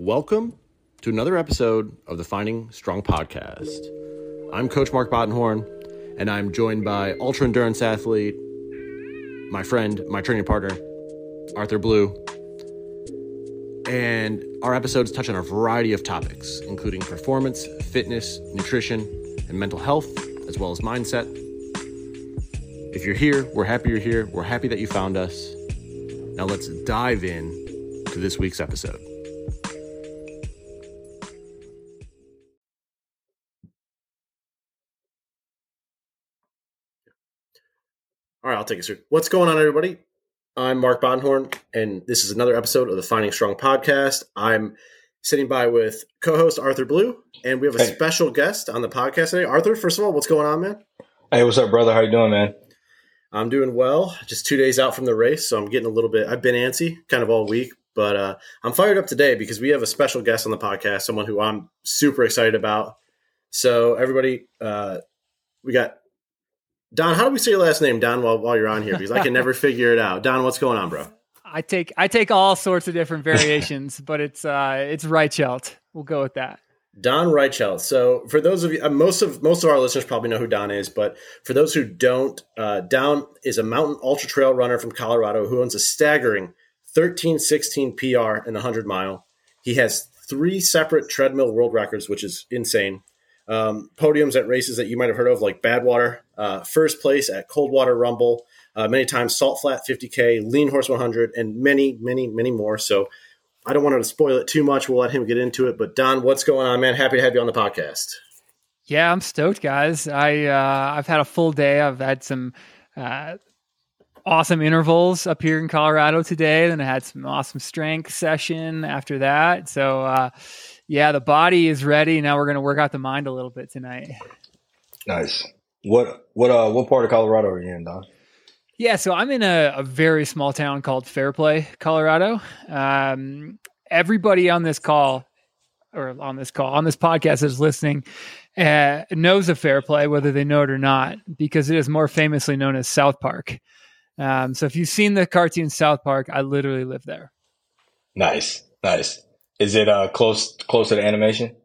Welcome to another episode of the Finding Strong podcast. I'm Coach Mark Bottenhorn, and I'm joined by ultra endurance athlete, my friend, my training partner, Arthur Blue. And our episodes touch on a variety of topics, including performance, fitness, nutrition, and mental health, as well as mindset. If you're here, we're happy you're here. We're happy that you found us. Now let's dive in to this week's episode. I'll take it, sir. What's going on, everybody? I'm Mark Bottenhorn, and this is another episode of the Finding Strong podcast. I'm sitting by with co-host Arthur Blue, and we have a Hey. special guest on the podcast today. Arthur, first of all, what's going on, man? Hey, what's up, brother? How you doing, man? I'm doing well. Just two days out from the race, so I'm getting a little bit. I've been antsy kind of all week, but uh, I'm fired up today because we have a special guest on the podcast, someone who I'm super excited about. So, everybody, uh, we got Don. How do we say your last name, Don? While while you're on here, because I can never figure it out. Don, what's going on, bro? I take I take all sorts of different variations, but it's uh it's Reichelt. We'll go with that. Don Reichelt. So for those of you, uh, most of most of our listeners probably know who Don is, but for those who don't, uh, Don is a mountain ultra trail runner from Colorado who owns a staggering 1316 PR in the 100 mile. He has three separate treadmill world records, which is insane. Um, podiums at races that you might have heard of, like Badwater, uh, first place at Coldwater Rumble, uh, many times Salt Flat 50K, Lean Horse 100, and many, many, many more. So I don't want to spoil it too much. We'll let him get into it. But Don, what's going on, man? Happy to have you on the podcast. Yeah, I'm stoked, guys. I uh, I've had a full day. I've had some uh, awesome intervals up here in Colorado today. Then I had some awesome strength session after that. So uh, yeah, the body is ready. Now we're gonna work out the mind a little bit tonight. Nice. What what uh what part of Colorado are you in, Don? Yeah, so I'm in a, a very small town called Fairplay, Colorado. Um, everybody on this call, or on this call, on this podcast is listening, uh, knows of Fairplay, whether they know it or not, because it is more famously known as South Park. Um, so if you've seen the cartoon South Park, I literally live there. Nice, nice. Is it uh close close to the animation?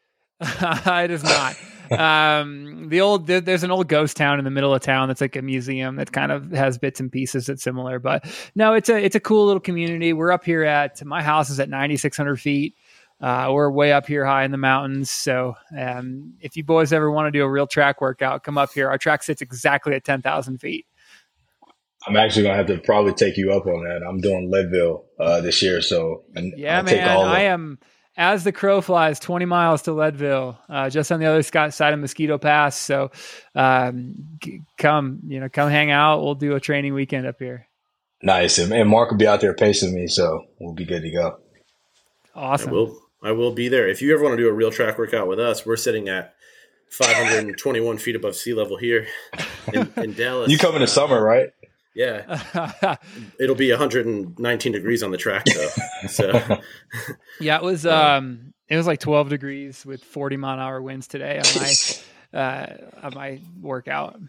it is not. um, the old there, there's an old ghost town in the middle of town that's like a museum that kind of has bits and pieces that's similar. But no, it's a it's a cool little community. We're up here at my house is at 9,600 feet. Uh, we're way up here high in the mountains. So um, if you boys ever want to do a real track workout, come up here. Our track sits exactly at 10,000 feet. I'm actually gonna have to probably take you up on that. I'm doing Leadville uh this year, so and Yeah, I'll take man. all I am as the crow flies 20 miles to Leadville, uh, just on the other side of Mosquito Pass. So um, g- come, you know, come hang out. We'll do a training weekend up here. nice. And, and Mark will be out there pacing me, so we'll be good to go. Awesome. I will. I will be there. If you ever want to do a real track workout with us, we're sitting at 521 feet above sea level here in, in Dallas. You come in the Uh, summer, right? Yeah, it'll be 119 degrees on the track though. So yeah, it was um, it was like 12 degrees with 40 mile an hour winds today on my uh, on my workout.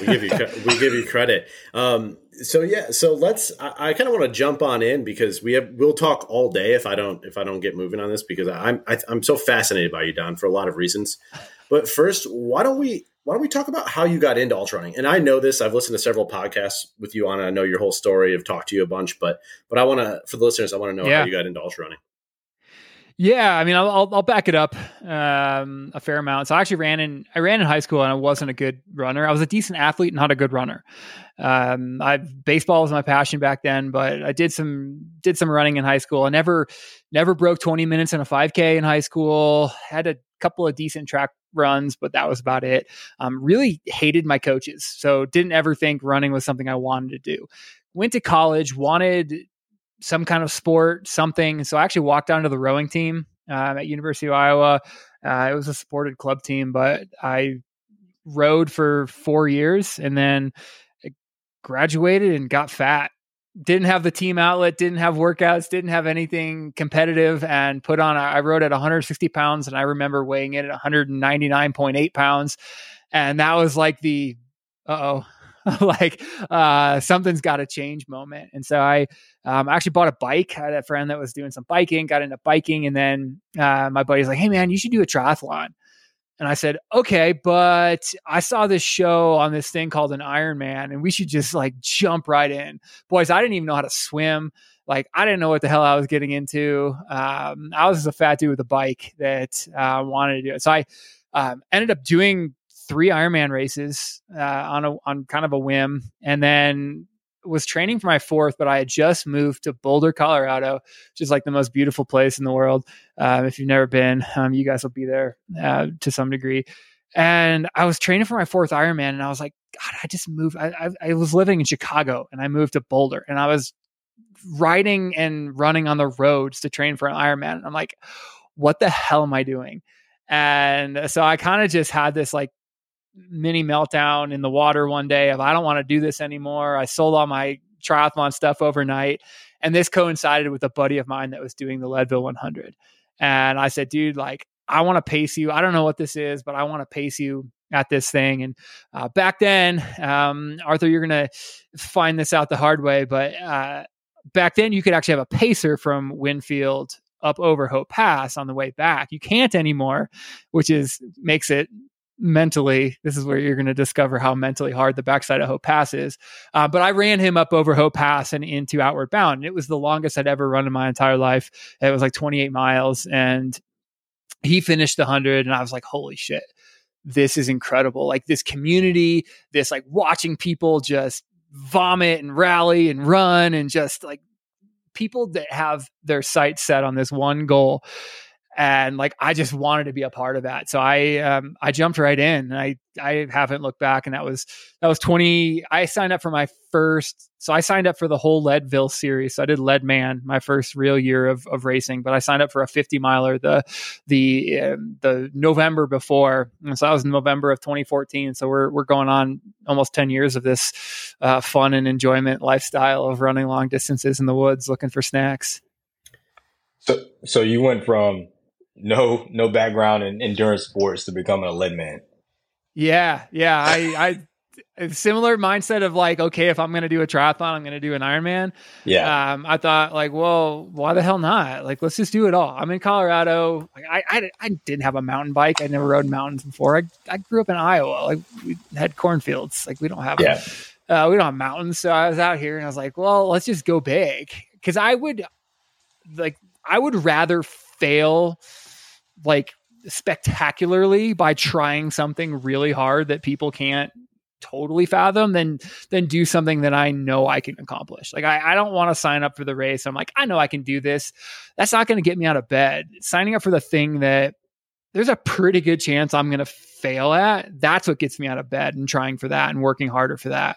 we give you we give you credit. Um, so yeah, so let's. I, I kind of want to jump on in because we have we'll talk all day if I don't if I don't get moving on this because I'm I, I'm so fascinated by you, Don, for a lot of reasons. But first, why don't we why don't we talk about how you got into ultra running? And I know this. I've listened to several podcasts with you on. it. I know your whole story. I've talked to you a bunch, but but I want to for the listeners, I want to know Yeah. how you got into ultra running. Yeah, I mean, I'll I'll, back it up um, a fair amount. So I actually ran in I ran in high school and I wasn't a good runner. I was a decent athlete, not a good runner. Um, I baseball was my passion back then, but I did some did some running in high school. I never never broke twenty minutes in a five k in high school. Had a couple of decent track runs, but that was about it. Um, really hated my coaches, so didn't ever think running was something I wanted to do. Went to college, wanted some kind of sport, something. So I actually walked down to the rowing team um, at University of Iowa. Uh, it was a supported club team, but I rowed for four years and then graduated and got fat. Didn't have the team outlet, didn't have workouts, didn't have anything competitive, and put on. I rode at 160 pounds, and I remember weighing in at 199.8 pounds, and that was like the, oh, like uh, something's got to change moment. And so I um, actually bought a bike. I had a friend that was doing some biking, got into biking, and then uh, my buddy's like, "Hey man, you should do a triathlon." And I said, okay, but I saw this show on this thing called an Ironman, and we should just like jump right in. Boys, I didn't even know how to swim. Like, I didn't know what the hell I was getting into. Um, I was just a fat dude with a bike that uh, wanted to do it. So I um, ended up doing three Ironman races uh, on a on kind of a whim, and then was training for my fourth. But I had just moved to Boulder, Colorado, which is like the most beautiful place in the world. Um, if you've never been, um, you guys will be there uh, to some degree. And I was training for my fourth Ironman, and I was like, God, I just moved. I, I, I was living in Chicago, and I moved to Boulder, and I was riding and running on the roads to train for an Ironman. And I'm like, what the hell am I doing? And so I kind of just had this like mini meltdown in the water one day of I don't want to do this anymore. I sold all my triathlon stuff overnight. And this coincided with a buddy of mine that was doing the Leadville 100. And I said, dude, like, I want to pace you. I don't know what this is, but I want to pace you at this thing. And uh, back then, um, Arthur, you're going to find this out the hard way, but uh, back then you could actually have a pacer from Winfield up over Hope Pass on the way back. You can't anymore, which is makes it mentally. This is where you're going to discover how mentally hard the backside of Hope Pass is. Uh, but I ran him up over Hope Pass and into Outward Bound. It was the longest I'd ever run in my entire life. It was like 28 miles, and he finished the hundred, and I was like, holy shit. This is incredible. Like this community, this like watching people just vomit and rally and run and just like people that have their sights set on this one goal and like I just wanted to be a part of that. So I um, I jumped right in. I I haven't looked back, and that was that was twenty. I signed up for my first. So I signed up for the whole Leadville series. So I did Leadman my first real year of, of racing, but I signed up for a fifty miler the the uh, the November before. And so that was November of 2014. So we're we're going on almost ten years of this uh, fun and enjoyment lifestyle of running long distances in the woods looking for snacks. So so you went from no no background in endurance sports to becoming a Leadman. Yeah, yeah. I, I similar mindset of like, okay, if I'm going to do a triathlon, I'm going to do an Ironman. Yeah. Um, I thought like, well, why the hell not? Like, let's just do it all. I'm in Colorado. Like, I, I, I didn't have a mountain bike. I never rode mountains before. I, I grew up in Iowa. Like, we had cornfields. Like, we don't have, yeah. uh, we don't have mountains. So I was out here and I was like, well, let's just go big. Cause I would like, I would rather fail like spectacularly by trying something really hard that people can't totally fathom then then do something that I know I can accomplish. Like I, I don't want to sign up for the race. I'm like, I know I can do this. That's not going to get me out of bed. Signing up for the thing that there's a pretty good chance I'm going to fail at. That's what gets me out of bed and trying for that and working harder for that.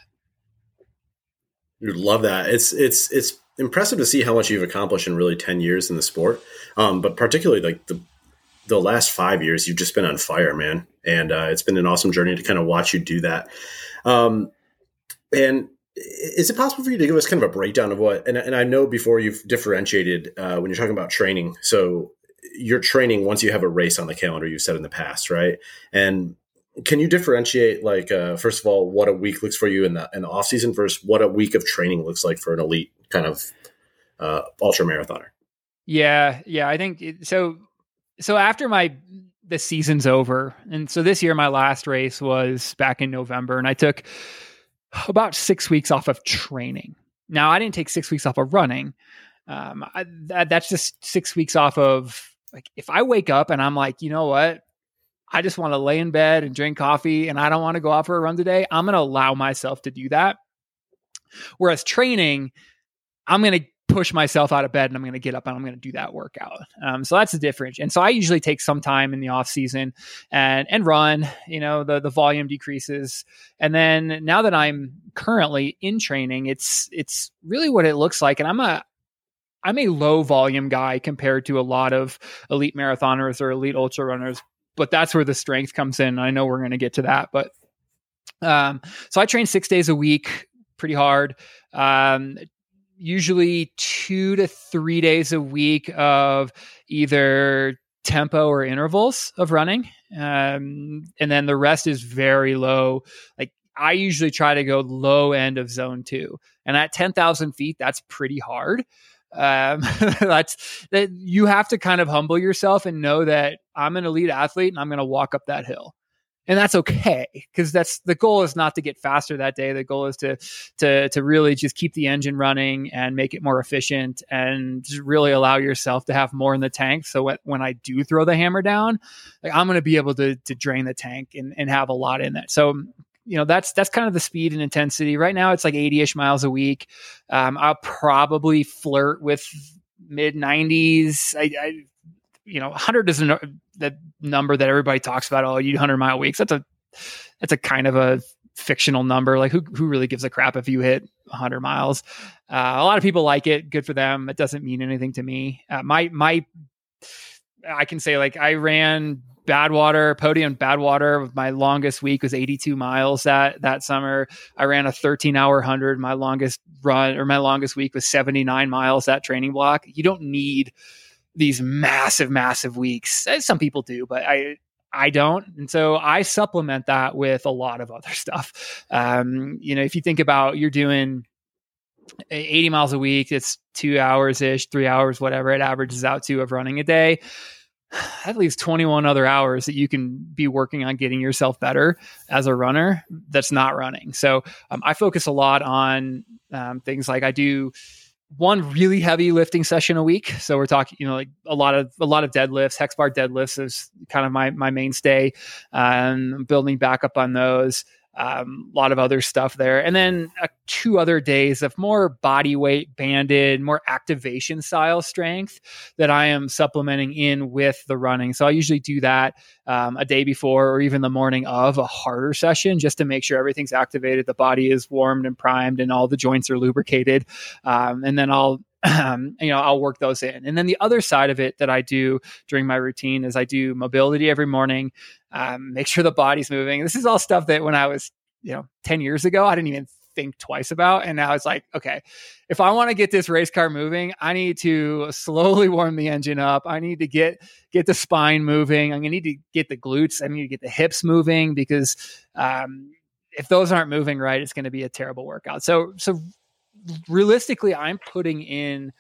You love that. It's it's it's impressive to see how much you've accomplished in really 10 years in the sport. Um, but particularly like the the last five years, you've just been on fire, man. And uh, it's been an awesome journey to kind of watch you do that. Um, and is it possible for you to give us kind of a breakdown of what? And, and I know before you've differentiated uh, when you're talking about training. So you're training once you have a race on the calendar. You've said in the past, right? And can you differentiate, like, uh, first of all, what a week looks for you in the in the off season versus what a week of training looks like for an elite kind of uh, ultra marathoner? Yeah, yeah, I think it, so so after my the season's over, and so this year my last race was back in November, and I took about six weeks off of training. Now I didn't take six weeks off of running. Um, I, that, that's just six weeks off of like if I wake up and I'm like, you know what, I just want to lay in bed and drink coffee, and I don't want to go out for a run today. I'm going to allow myself to do that. Whereas training, I'm going to push myself out of bed and I'm going to get up and I'm going to do that workout. Um, so that's the difference. And so I usually take some time in the off season and and run. You know, the the volume decreases, and then now that I'm currently in training, it's it's really what it looks like. And I'm a I'm a low volume guy compared to a lot of elite marathoners or elite ultra runners, but that's where the strength comes in. I know we're going to get to that, but um, so I train six days a week, pretty hard. Um, usually two to three days a week of either tempo or intervals of running. Um, and then the rest is very low. Like I usually try to go low end of zone two. And at 10,000 feet, that's pretty hard. Um, that's that you have to kind of humble yourself and know that I'm an elite athlete and I'm going to walk up that hill and that's okay because that's the goal is not to get faster that day. The goal is to to to really just keep the engine running and make it more efficient and just really allow yourself to have more in the tank. So when, i do throw the hammer down like i'm going to be able to to drain the tank and, and have a lot in it so you know that's that's kind of the speed and intensity. Right now it's like 80ish miles a week. Um, i'll probably flirt with mid 90s I, I you know 100 is the number that everybody talks about. Oh, you 100 mile weeks. That's a that's a kind of a fictional number. Like who who really gives a crap if you hit 100 miles? Uh, a lot of people like it. Good for them. It doesn't mean anything to me. Uh, my my I can say like I ran Badwater podium Badwater. My longest week was 82 miles that that summer. I ran a 13 hour 100. My longest run or my longest week was 79 miles that training block. You don't need these massive, massive weeks. Eh, some people do, but I I don't. And so I supplement that with a lot of other stuff. Um, you know, if you think about you're doing 80 miles a week, it's two hours ish, three hours, whatever it averages out to of running a day. At least 21 other hours that you can be working on getting yourself better as a runner that's not running. So um, I focus a lot on um, things like I do one really heavy lifting session a week. So we're talking, you know, like a lot of a lot of deadlifts. Hex bar deadlifts is kind of my my mainstay. Um, building back up on those um, a lot of other stuff there. And then uh, two other days of more body weight banded, more activation style strength that I am supplementing in with the running. So I usually do that um, a day before or even the morning of a harder session just to make sure everything's activated, the body is warmed and primed, and all the joints are lubricated. Um, and then I'll um, you know, I'll work those in. And then the other side of it that I do during my routine is I do mobility every morning, um, make sure the body's moving. This is all stuff that when I was, you know, 10 years ago, I didn't even think twice about. And now it's like, okay, if I want to get this race car moving, I need to slowly warm the engine up. I need to get get the spine moving. I'm gonna need to get the glutes. I need to get the hips moving because um, if those aren't moving right, it's going to be a terrible workout. So so realistically, I'm putting in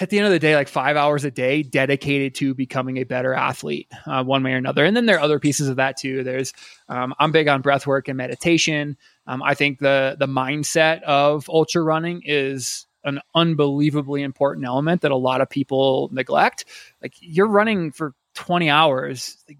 at the end of the day, like five hours a day dedicated to becoming a better athlete, uh, one way or another. And then there are other pieces of that too. There's, um, I'm big on breath work and meditation. Um, I think the the mindset of ultra running is an unbelievably important element that a lot of people neglect. Like you're running for 20 hours. Like,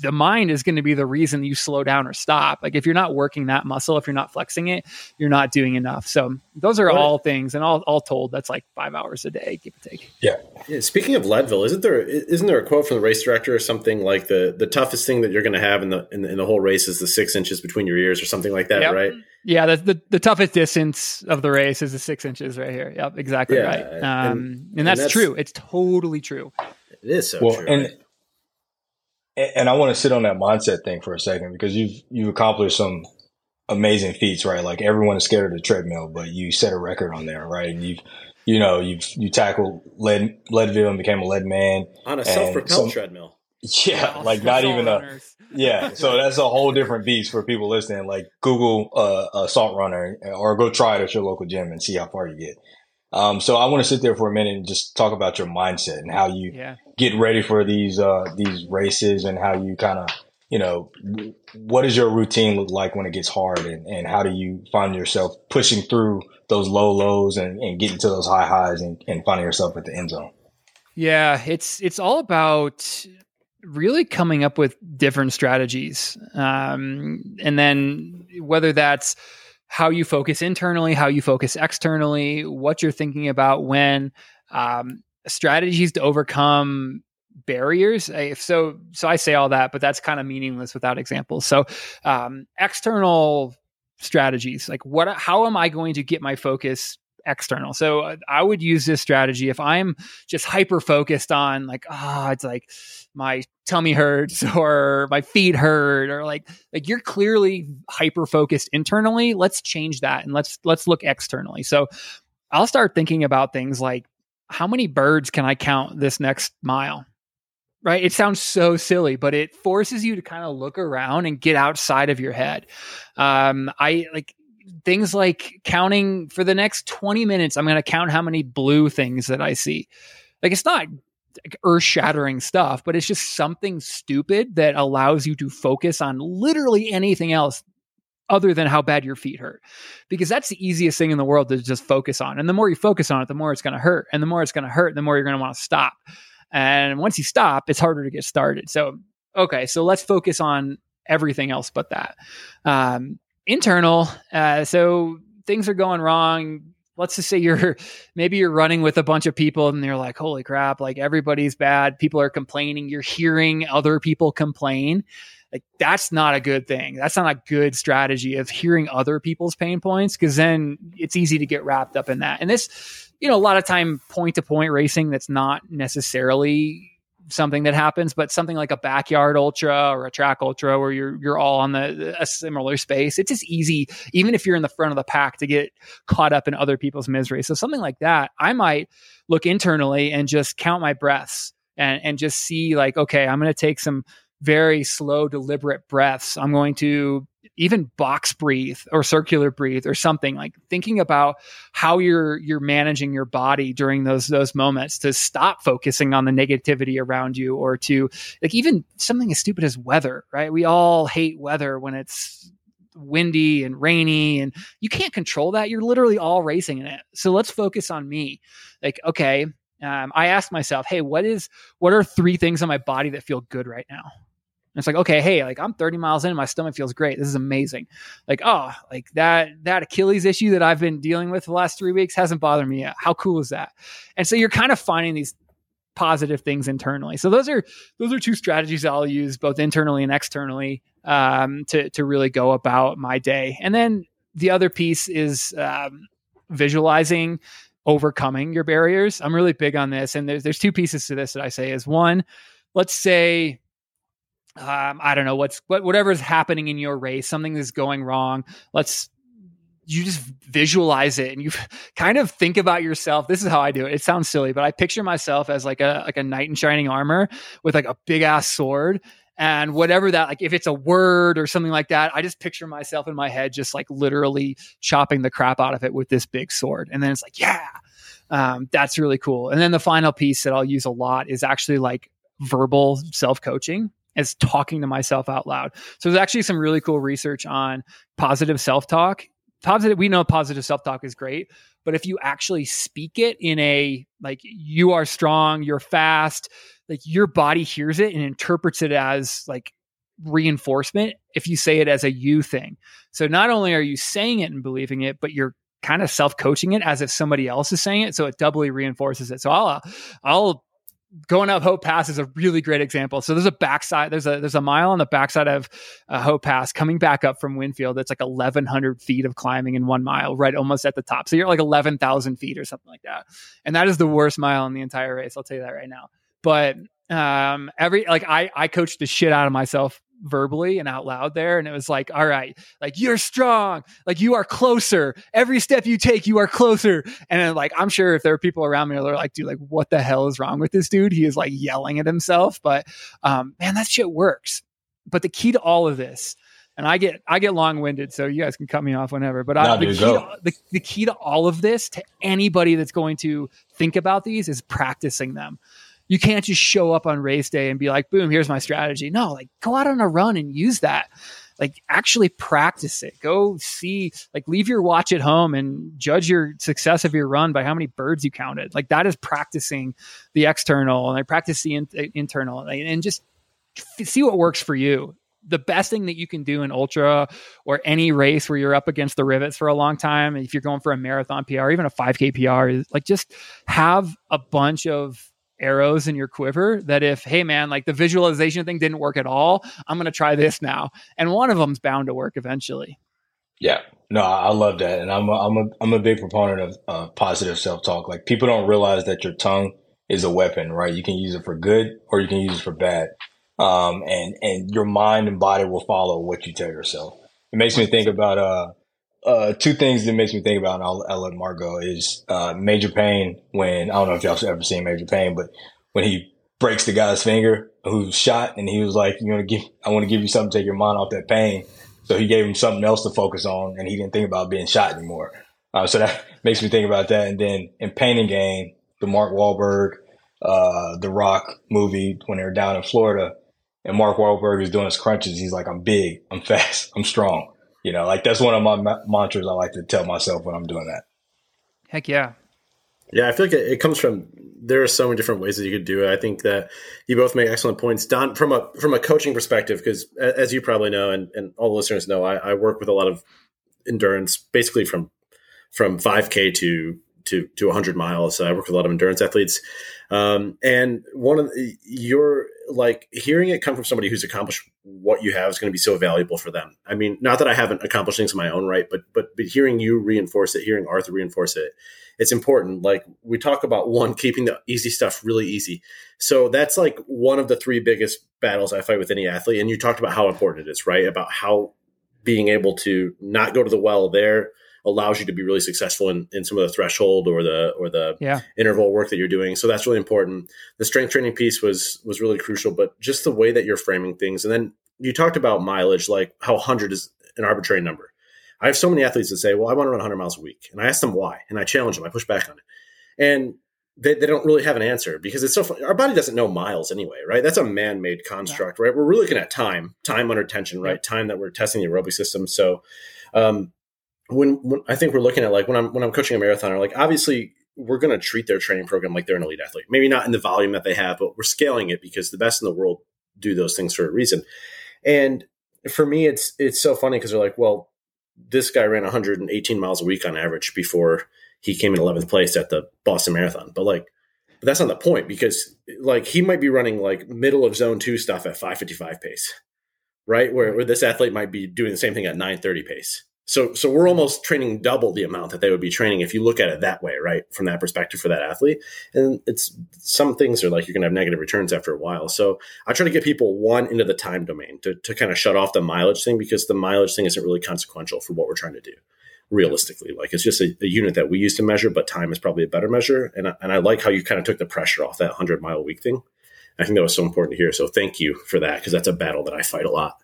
the mind is going to be the reason you slow down or stop. Like if you're not working that muscle, if you're not flexing it, you're not doing enough. So those are all things, and all, all told, that's like five hours a day, give or take. Yeah. yeah. Speaking of Leadville, isn't there isn't there a quote from the race director or something like the the toughest thing that you're going to have in the, in the, in the whole race is the six inches between your ears or something like that, yep. right? Yeah, the, the, the toughest distance of the race is the six inches right here. Yep, exactly yeah, right. Um, and, and, that's and, that's true. It's totally true. It is so well, true. And, right? And I want to sit on that mindset thing for a second because you've you've accomplished some amazing feats, right? Like everyone is scared of the treadmill, but you set a record on there, right? And you've you know you've you tackled lead Leadville and became a Leadman on a self propelled treadmill. Yeah, like not even a yeah. So that's a whole different beast for people listening. Like Google uh, Assault Runner or go try it at your local gym and see how far you get. Um, so I want to sit there for a minute and just talk about your mindset and how you yeah. Get ready for these uh, these races and how you kind of you know what does your routine look like when it gets hard and, and how do you find yourself pushing through those low lows and, and getting to those high highs and, and finding yourself at the end zone. Yeah, it's it's all about really coming up with different strategies, um, and then whether that's how you focus internally, how you focus externally, what you're thinking about when um, strategies to overcome barriers. If so, so I say all that, but that's kind of meaningless without examples. So um, external strategies, like what, how am I going to get my focus external. So uh, I would use this strategy if I'm just hyper focused on like, ah, oh, it's like my tummy hurts or my feet hurt or like like you're clearly hyper focused internally. Let's change that and let's let's look externally. So I'll start thinking about things like how many birds can I count this next mile? right? It sounds so silly, but it forces you to kind of look around and get outside of your head. Um, I like things like counting for the next 20 minutes, I'm going to count how many blue things that I see. Like it's not earth shattering stuff, but it's just something stupid that allows you to focus on literally anything else other than how bad your feet hurt. Because that's the easiest thing in the world to just focus on. And the more you focus on it, the more it's going to hurt. And the more it's going to hurt, the more you're going to want to stop. And once you stop, it's harder to get started. So, okay, so let's focus on everything else but that. Um, internal, uh, so things are going wrong. Let's just say you're maybe you're running with a bunch of people and they're like, holy crap, like everybody's bad. People are complaining. You're hearing other people complain. Like that's not a good thing. That's not a good strategy of hearing other people's pain points because then it's easy to get wrapped up in that. And this you know, a lot of time point to point racing that's not necessarily something that happens, but something like a backyard ultra or a track ultra where you're you're all on the a similar space. It's just easy, even if you're in the front of the pack, to get caught up in other people's misery. So something like that, I might look internally and just count my breaths and and just see like, okay, I'm going to take some very slow, deliberate breaths. I'm going to even box breathe or circular breathe or something like thinking about how you're you're managing your body during those those moments to stop focusing on the negativity around you or to like even something as stupid as weather right? We all hate weather when it's windy and rainy and you can't control that. You're literally all racing in it. So let's focus on me. Like okay um, i ask myself hey what is what are three things on my body that feel good right now and it's like, okay, hey, like I'm 30 miles in, my stomach feels great. This is amazing. Like, oh, like that that Achilles issue that I've been dealing with the last three weeks hasn't bothered me yet. How cool is that? And so you're kind of finding these positive things internally. So those are those are two strategies I'll use both internally and externally um, to to really go about my day. And then the other piece is um, visualizing overcoming your barriers. I'm really big on this, and there's there's two pieces to this that I say is one, let's say um, I don't know what's what whatever is happening in your race, something is going wrong. Let's you just visualize it and you kind of think about yourself. This is how I do it. It sounds silly, but I picture myself as like a like a knight in shining armor with like a big ass sword and whatever that like if it's a word or something like that i just picture myself in my head just like literally chopping the crap out of it with this big sword and then it's like yeah um, that's really cool and then the final piece that i'll use a lot is actually like verbal self-coaching as talking to myself out loud. So there's actually some really cool research on positive self-talk. Positive, we know positive self-talk is great, but if you actually speak it in a like you are strong, you're fast, like your body hears it and interprets it as like reinforcement if you say it as a you thing. So not only are you saying it and believing it, but you're kind of self-coaching it as if somebody else is saying it so it doubly reinforces it so i'll i'll going up Hope Pass is a really great example. So there's a backside, there's a there's a mile on the backside of uh, Hope Pass coming back up from Winfield. That's like 1,100 feet of climbing in one mile, right almost at the top. So you're like 11,000 feet or something like that, and that is the worst mile in the entire race. I'll tell you that right now. But um, every like I I coached the shit out of myself verbally and out loud there and it was like all right like you're strong like you are closer. Every step you take you are closer. And then, like i'm sure if there are people around me they're like dude like what the hell is wrong with this dude? He is like yelling at himself. But um man that shit works. But the key to all of this and I get I get long winded, so you guys can cut me off whenever. But I, the, key to, the, the key to all of this, to anybody that's going to think about these, is practicing them you can't just show up on race day and be like, boom, here's my strategy. No, like go out on a run and use that. Like actually practice it. Go see, like leave your watch at home and judge your success of your run by how many birds you counted. Like that is practicing the external and I practice the in- uh, internal and just see what works for you the best thing that you can do in ultra or any race where you're up against the rivets for a long time if you're going for a marathon pr even a 5k pr is like just have a bunch of arrows in your quiver that if hey man like the visualization thing didn't work at all i'm going to try this now. And one of them's bound to work eventually. Yeah. No i love that. And i'm a, I'm a, I'm a big proponent of uh, positive self-talk. Like people don't realize that your tongue is a weapon right? You can use it for good or you can use it for bad. Um, and and your mind and body will follow what you tell yourself. It makes me think about uh uh, two things that makes me think about, and I'll, I'll let Mark go, is uh, Major Payne when, I don't know if y'all ever seen Major Payne, but when he breaks the guy's finger who's shot, and he was like, "You want to give? I want to give you something to take your mind off that pain." So he gave him something else to focus on, and he didn't think about being shot anymore. Uh, so that makes me think about that. And then in Pain and Gain, the Mark Wahlberg, uh, the Rock movie when they were down in Florida, and Mark Wahlberg is doing his crunches. He's like, "I'm big, I'm fast, I'm strong." You know, like that's one of my ma- mantras I like to tell myself when I'm doing that. Heck yeah. Yeah, I feel like it, it, comes from there are so many different ways that you could do it. I think that you both make excellent points. Don, from a from a coaching perspective, because as you probably know, and, and all the listeners know, I, I work with a lot of endurance, basically from from 5K to to to 100 miles. So I work with a lot of endurance athletes, um, and one of the, your like hearing it come from somebody who's accomplished what you have is going to be so valuable for them. I mean, not that I haven't accomplished things in my own right, but but but hearing you reinforce it, hearing Arthur reinforce it, it's important. Like we talk about one, keeping the easy stuff really easy. So that's like one of the three biggest battles I fight with any athlete. And you talked about how important it is, right? About how being able to not go to the well there allows you to be really successful in, in some of the threshold or the or the yeah. interval work that you're doing. So that's really important. The strength training piece was was really crucial, but just the way that you're framing things. And then you talked about mileage, like how 100 is an arbitrary number. I have so many athletes that say, "Well, I want to run 100 miles a week," and I ask them why, and I challenge them. I push back on it, and they, they don't really have an answer because it's so fun. our body doesn't know miles anyway, right? That's a man-made construct, yeah. right? We're really looking at time, time under tension, right? Time that we're testing the aerobic system. So, um, when, when I think we're looking at like when I'm when I'm coaching a marathoner, like obviously we're going to treat their training program like they're an elite athlete. Maybe not in the volume that they have, but we're scaling it because the best in the world do those things for a reason. And for me, it's it's so funny because they're like, well, this guy ran 118 miles a week on average before he came in 11th place at the Boston Marathon. But like, but that's not the point because like he might be running like middle of zone two stuff at 555 pace, right? Where, where this athlete might be doing the same thing at 930 pace. So, so we're almost training double the amount that they would be training if you look at it that way, right? From that perspective for that athlete. And it's some things are like you're going to have negative returns after a while. So I try to get people one into the time domain to, to kind of shut off the mileage thing because the mileage thing isn't really consequential for what we're trying to do realistically. Like it's just a, a unit that we use to measure, but time is probably a better measure. And I, and I like how you kind of took the pressure off that 100 mile week thing. I think that was so important to hear. So thank you for that because that's a battle that I fight a lot.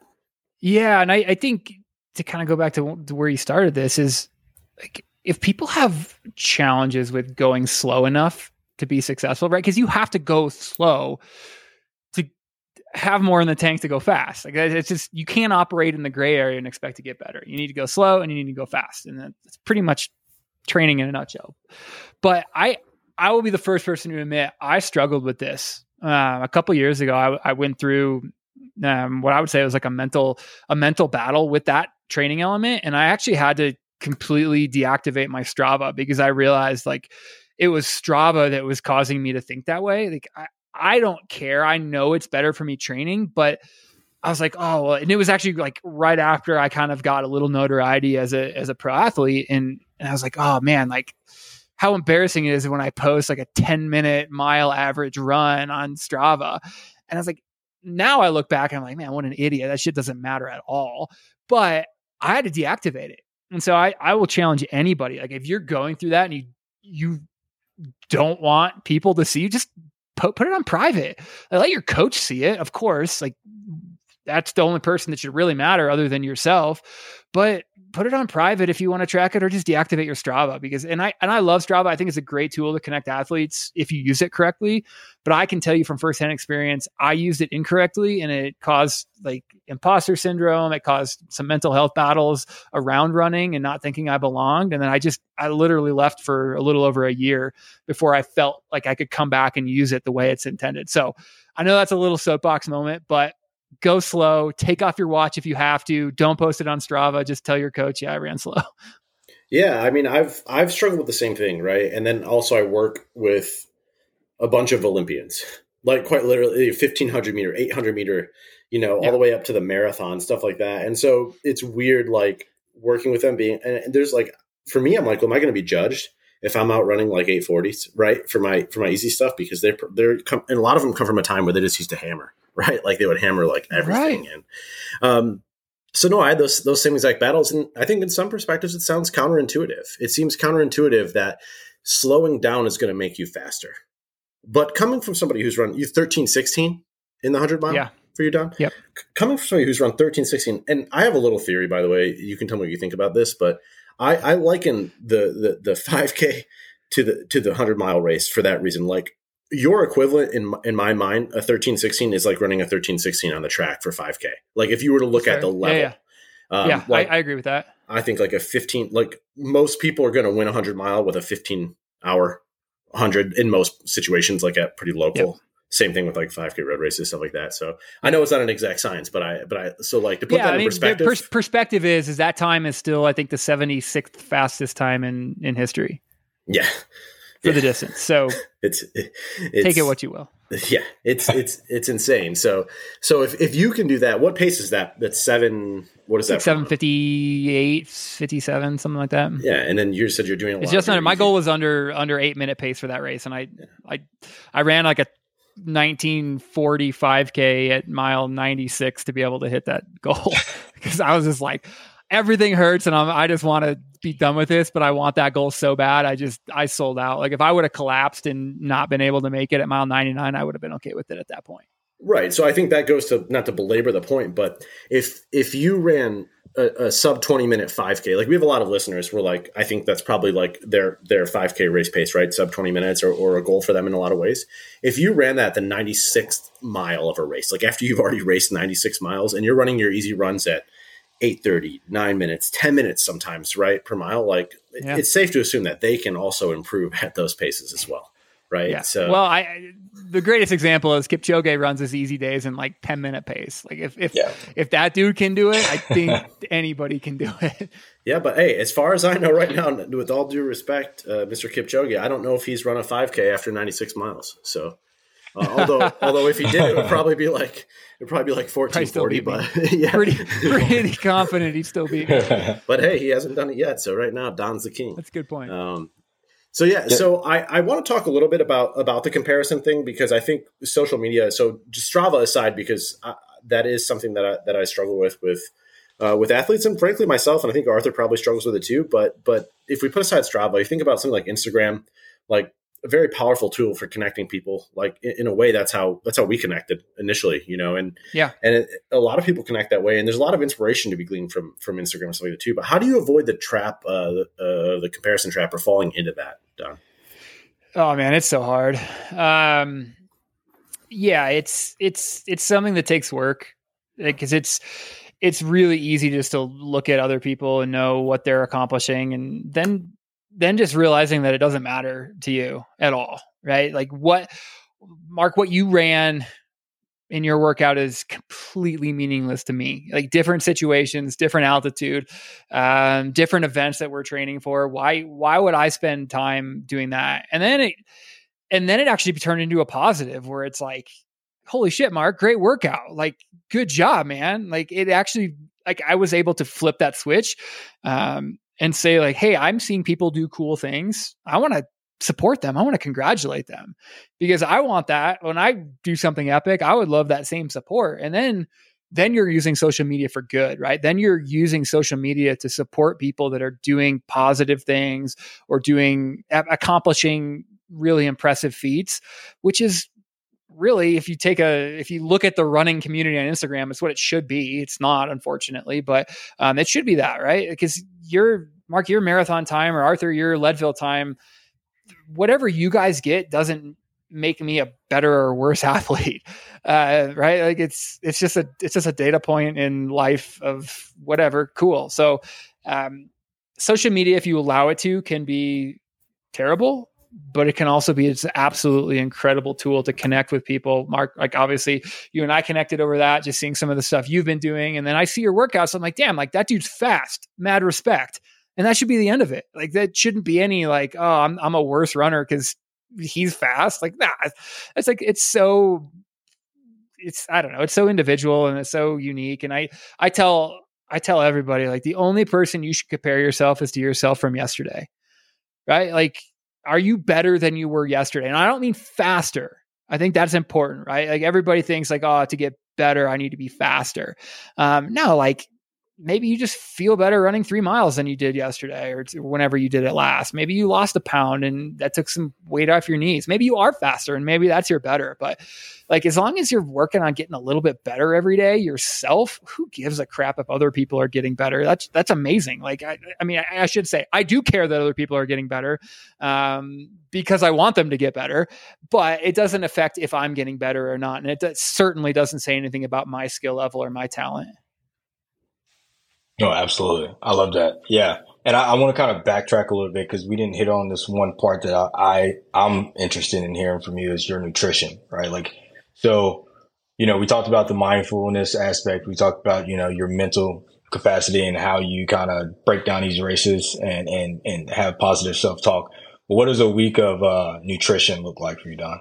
Yeah, and I, I think to kind of go back to, where you started this is like if people have challenges with going slow enough to be successful, right? Because you have to go slow to have more in the tank to go fast. Like it's just you can't operate in the gray area and expect to get better. You need to go slow and you need to go fast, and that's pretty much training in a nutshell. But I I will be the first person to admit I struggled with this. Uh, a couple years ago, I, I went through um, what I would say was like a mental a mental battle with that training element. And I actually had to completely deactivate my Strava because I realized like it was Strava that was causing me to think that way. Like I, I don't care. I know it's better for me training, but I was like, oh, well, and it was actually like right after I kind of got a little notoriety as a as a pro athlete, and and I was like, oh man, like how embarrassing it is when I post like a 10 minute mile average run on Strava. And I was like, now I look back and I'm like, man, what an idiot. That shit doesn't matter at all. But I had to deactivate it. And so I, I will challenge anybody. Like if you're going through that and you you don't want people to see you, just put put it on private. Like, let your coach see it, of course. Like that's the only person that should really matter other than yourself. But put it on private if you want to track it or just deactivate your Strava because and I and I love Strava. I think it's a great tool to connect athletes if you use it correctly. But I can tell you from firsthand experience, I used it incorrectly and it caused like imposter syndrome. It caused some mental health battles around running and not thinking I belonged. And then I just I literally left for a little over a year before I felt like I could come back and use it the way it's intended. So I know that's a little soapbox moment, but go slow, take off your watch if you have to. Don't post it on Strava. Just tell your coach, yeah, I ran slow. Yeah, I mean, I've I've struggled with the same thing, right? And then also I work with a bunch of Olympians, like quite literally fifteen hundred meter, eight hundred meter, you know, yeah. all the way up to the marathon, stuff like that. And so it's weird, like working with them being. And there's like, for me, I'm like, well, am I going to be judged? if I'm out running like 840s, right, for my for my easy stuff because they're they're and a lot of them come from a time where they just used to hammer, right? Like they would hammer like everything right. in. Um, so no, I had those those same exact battles, and I think in some perspectives it sounds counterintuitive. It seems counterintuitive that slowing down is going to make you faster, But coming from somebody who's run you 13 16 in the 100 mile yeah. for you, Don? Yep. Coming from somebody who's run 13 16, and I have a little theory, by the way. You can tell me what you think about this, but I, I liken the, the, the 5K to the to the 100 mile race for that reason. Like, your equivalent in in my mind, a 1316 is like running a 1316 on the track for 5K. Like, if you were to look at the level. Yeah, yeah. Um, yeah like, I, I agree with that. I think like a 15, like most people are going to win a 100 mile with a 15 hour 100 in most situations, like at pretty local. Yep. Same thing with like 5K road races, stuff like that. So I know it's not an exact science, but I, but I, so like to put yeah, that in I mean, perspective. Pers- perspective is, is that time is still, I think, the 76th fastest time in, in history. Yeah. For yeah. the distance. So it's, it's, take it what you will. Yeah, it's it's it's insane. So so if, if you can do that, what pace is that? That's seven. What is that? Seven fifty eight, fifty seven, something like that. Yeah, and then you said you're doing. it's just under. My goal was under under eight minute pace for that race, and I yeah. I I ran like a 1945k at mile 96 to be able to hit that goal because I was just like everything hurts and I'm, I just want to be done with this, but I want that goal so bad. I just, I sold out. Like if I would have collapsed and not been able to make it at mile 99, I would have been okay with it at that point. Right. So I think that goes to not to belabor the point, but if, if you ran a, a sub 20 minute 5k, like we have a lot of listeners who are like, I think that's probably like their, their 5k race pace, right? Sub 20 minutes or, or a goal for them in a lot of ways. If you ran that the 96th mile of a race, like after you've already raced 96 miles and you're running your easy runs at 8.30 9 minutes 10 minutes sometimes right per mile like yeah. it's safe to assume that they can also improve at those paces as well right yeah. so well i the greatest example is kipchoge runs his easy days in like 10 minute pace like if if yeah. if that dude can do it i think anybody can do it yeah but hey as far as i know right now with all due respect uh, mr kipchoge i don't know if he's run a 5k after 96 miles so uh, although, although if he did, it would probably be like it'd probably be like fourteen forty. But yeah, pretty pretty confident he'd still be. but hey, he hasn't done it yet. So right now, Don's the king. That's a good point. Um, so yeah, yeah, so I, I want to talk a little bit about about the comparison thing because I think social media. So just Strava aside, because I, that is something that I, that I struggle with with uh, with athletes and frankly myself, and I think Arthur probably struggles with it too. But but if we put aside Strava, you think about something like Instagram, like a very powerful tool for connecting people. Like in, in, a way, that's how that's how we connected initially, you know. And yeah, and it, a lot of people connect that way. And there's a lot of inspiration to be gleaned from from Instagram and stuff like that too. But how do you avoid the trap, uh, the, uh, the comparison trap, or falling into that, Don? Oh man, it's so hard. Um, yeah, it's it's it's something that takes work because it's it's really easy just to look at other people and know what they're accomplishing and then then just realizing that it doesn't matter to you at all, right? Like what, Mark, what you ran in your workout is completely meaningless to me. Like different situations, different altitude, um, different events that we're training for. Why, why would I spend time doing that? And then it, and then it actually turned into a positive where it's like, holy shit, Mark, great workout. Like, good job, man. Like it actually, like I was able to flip that switch. Um, and say like, "Hey, I'm seeing people do cool things. I want to support them. I want to congratulate them because I want that when I do something epic. I would love that same support." And then then you're using social media for good, right? Then you're using social media to support people that are doing positive things or doing accomplishing really impressive feats, which is really if you take a if you look at the running community on instagram it's what it should be it's not unfortunately but um, it should be that right because your Mark, your marathon time or Arthur, your Leadville time, whatever you guys get doesn't make me a better or worse athlete. Uh, right. Like it's, it's just a, it's just a data point in life of whatever. Cool. So, um, social media, if you allow it to, can be terrible, but it can also be it's an absolutely incredible tool to connect with people. Mark, like obviously you and I connected over that, just seeing some of the stuff you've been doing. And then I see your workouts. I'm like, damn, like that dude's fast, mad respect. And that should be the end of it. Like that shouldn't be any like, oh, I'm I'm a worse runner because he's fast. Like. Nah, it's like it's so it's I don't know, it's so individual and it's so unique. And I I tell I tell everybody like the only person you should compare yourself is to yourself from yesterday. Right? Like are you better than you were yesterday? And I don't mean faster. I think that's important, right? Like everybody thinks like, oh, to get better, I need to be faster. Um, no, like maybe you just feel better running three miles than you did yesterday or whenever you did it last. Maybe you lost a pound and that took some weight off your knees. Maybe you are faster and maybe that's your better. But like, as long as you're working on getting a little bit better every day yourself, who gives a crap if other people are getting better? That's, that's amazing. Like, I, I mean, I, I, should say, I do care that other people are getting better um, because I want them to get better, but it doesn't affect if I'm getting better or not. And it certainly doesn't say anything about my skill level or my talent. No, absolutely. I love that. Yeah. And I, I want to kind of backtrack a little bit because we didn't hit on this one part that I, I am interested in hearing from you is your nutrition, right? Like, so, you know, we talked about the mindfulness aspect. We talked about, you know, your mental capacity and how you kind of break down these races and, and, and have positive self talk. What does a week of uh, nutrition look like for you, Don?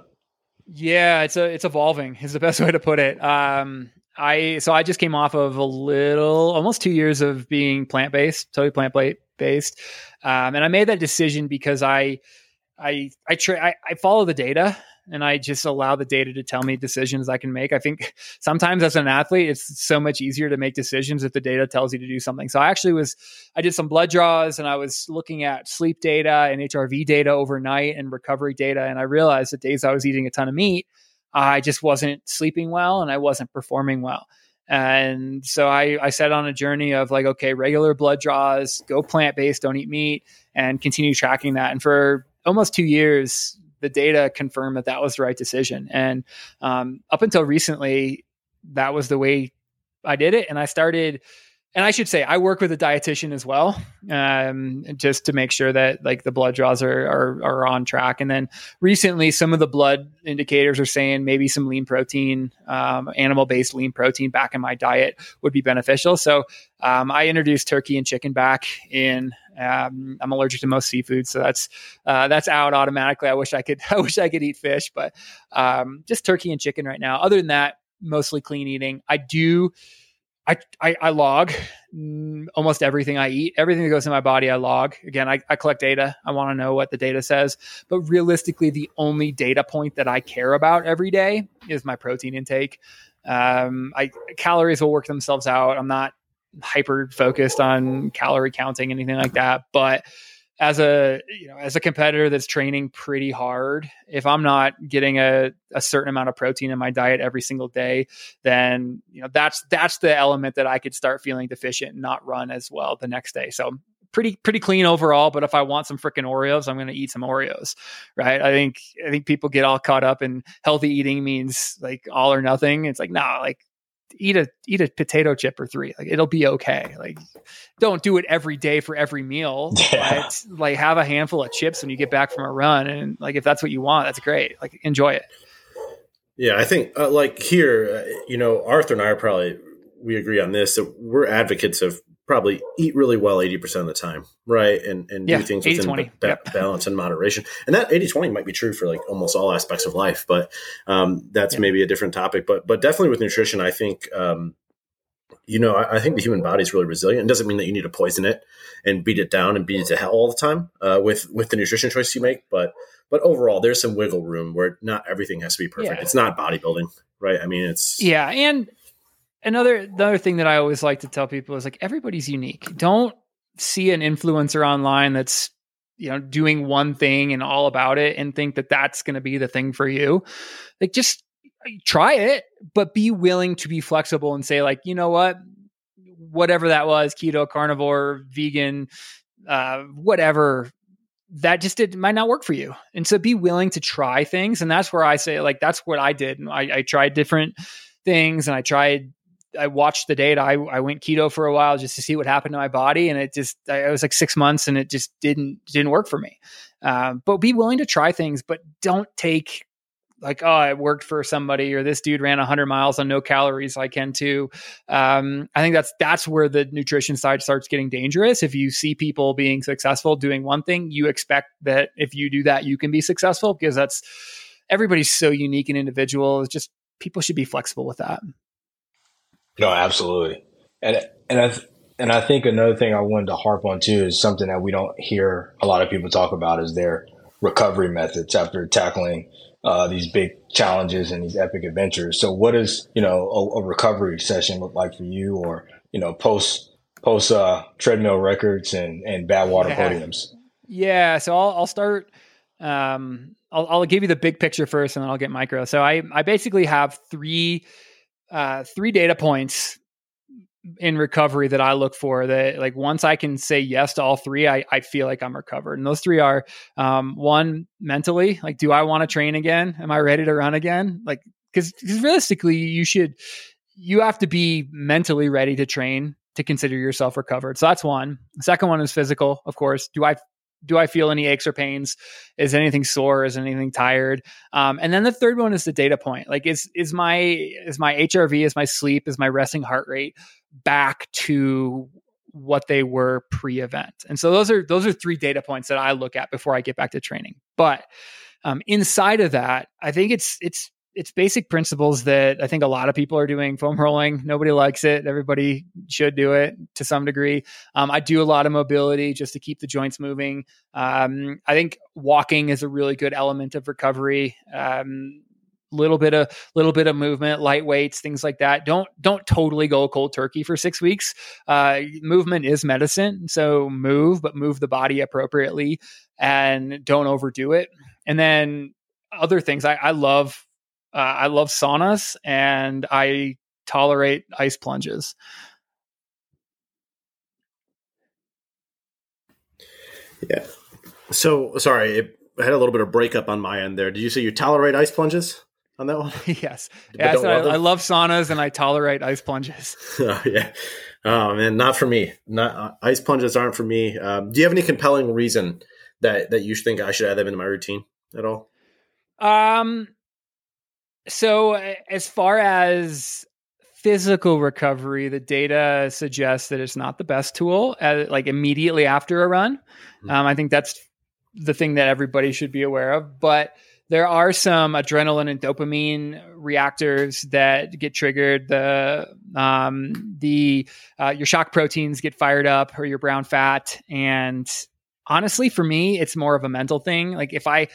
Yeah, it's a, it's evolving is the best way to put it. Um, I so I just came off of a little, almost two years of being plant based, totally plant based, um, and I made that decision because I, I, I, tra- I, I follow the data and I just allow the data to tell me decisions I can make. I think sometimes as an athlete, it's so much easier to make decisions if the data tells you to do something. So I actually was, I did some blood draws and I was looking at sleep data and HRV data overnight and recovery data, and I realized the days I was eating a ton of meat I just wasn't sleeping well and I wasn't performing well. And so I, I set on a journey of like, okay, regular blood draws, go plant based, don't eat meat, and continue tracking that. And for almost two years, the data confirmed that that was the right decision. And um, up until recently, that was the way I did it. And I started and I should say I work with a dietitian as well, um, just to make sure that like the blood draws are, are, are on track. And then recently, some of the blood indicators are saying maybe some lean protein, um, animal based lean protein back in my diet would be beneficial. So um, I introduced turkey and chicken back in. Um, I'm allergic to most seafood, so that's uh, that's out automatically. I wish I could I wish I could eat fish, but um, just turkey and chicken right now. Other than that, mostly clean eating. I do I, I, I, log almost everything I eat, everything that goes in my body. I log again. I, I collect data. I want to know what the data says, but realistically, the only data point that I care about every day is my protein intake. Um, I calories will work themselves out. I'm not hyper focused on calorie counting, anything like that, but as a you know as a competitor that's training pretty hard if i'm not getting a, a certain amount of protein in my diet every single day then you know that's that's the element that i could start feeling deficient and not run as well the next day. So pretty pretty clean overall but if i want some freaking oreos i'm going to eat some oreos right? I think i think people get all caught up in healthy eating means like all or nothing. It's like nah like eat a eat a potato chip or three. Like it'll be okay. Like don't do it every day for every meal yeah. but like have a handful of chips when you get back from a run and like if that's what you want that's great. Like enjoy it. Yeah i think uh, like here uh, you know arthur and i are probably we agree on this that we're advocates of probably eat really well 80% of the time, right? And and yeah, do things 80, within ba- yep. balance and moderation. And that 80-20 might be true for like almost all aspects of life, but um, that's yeah. maybe a different topic. But but definitely with nutrition, I think um, you know, I, I, think the human body is really resilient. It doesn't mean that you need to poison it and beat it down and beat it to hell all the time uh, with with the nutrition choice you make. But but overall, there's some wiggle room where not everything has to be perfect. Yeah. It's not bodybuilding, right? I mean, it's yeah, and another another thing that I always like to tell people is like everybody's unique. Don't see an influencer online that's you know doing one thing and all about it and think that that's going to be the thing for you. Like just try it, but be willing to be flexible and say like, you know what, whatever that was, keto, carnivore, vegan, uh, whatever that just did might not work for you and so be willing to try things and that's where i say like that's what i did I, I tried different things and i tried I watched the data. I, I went keto for a while just to see what happened to my body, and it just I was like six months, and it just didn't didn't work for me. Um, but be willing to try things, but don't take like oh it worked for somebody or this dude ran 100 miles on no calories i can too um, i think that's that's where the nutrition side starts getting dangerous if you see people being successful doing one thing you expect that if you do that you can be successful because that's everybody's so unique and individual it's just people should be flexible with that no, absolutely. And and I and I think another thing I wanted to harp on too is something that we don't hear a lot of people talk about is their recovery methods after tackling uh, these big challenges and these epic adventures. So, what does you know a, a, recovery session look like for you, or you know post post uh, treadmill records and and Badwater yeah. podiums. Yeah, so I'll I'll start. Um, I'll I'll give you the big picture first, and then I'll get micro. So I I basically have three uh, three data points in recovery that I look for that like once I can say yes to all three, I, I feel like I'm recovered. And those three are um, one mentally, like, do I want to train again? Am I ready to run again? Like, because cause realistically, you should, you have to be mentally ready to train to consider yourself recovered. So that's one. Second one is physical, of course. Do I do I feel any aches or pains? Is anything sore? Is anything tired? Um, and then the third one is the data point. Like, is is my is my HRV, is my sleep, is my resting heart rate back to what they were pre-event. And so those are those are three data points that I look at before I get back to training. But um, inside of that, I think it's it's it's basic principles that I think a lot of people are doing. Foam rolling, nobody likes it. Everybody should do it to some degree. Um, I do a lot of mobility just to keep the joints moving. Um, I think walking is a really good element of recovery. Um, little bit of little bit of movement light weights things like that don't don't totally go cold turkey for six weeks uh, movement is medicine so move but move the body appropriately and don't overdo it and then other things i, I love uh, i love saunas and i tolerate ice plunges yeah so sorry I had a little bit of breakup on my end there. Did you say you tolerate ice plunges? on that one? yes. Yeah, love I, I, love saunas and I tolerate ice plunges. oh, yeah. Oh man, not for me. Not uh, ice plunges aren't for me. Um, do you have any compelling reason that that you think I should add them into my routine at all? Um. So as far as physical recovery, the data suggests that it's not the best tool. Uh, like immediately after a run, mm-hmm. um, I think that's the thing that everybody should be aware of. But there are some adrenaline and dopamine reactors that get triggered. The um, the uh, your shock proteins get fired up, or your brown fat. And honestly, for me, it's more of a mental thing. Like if I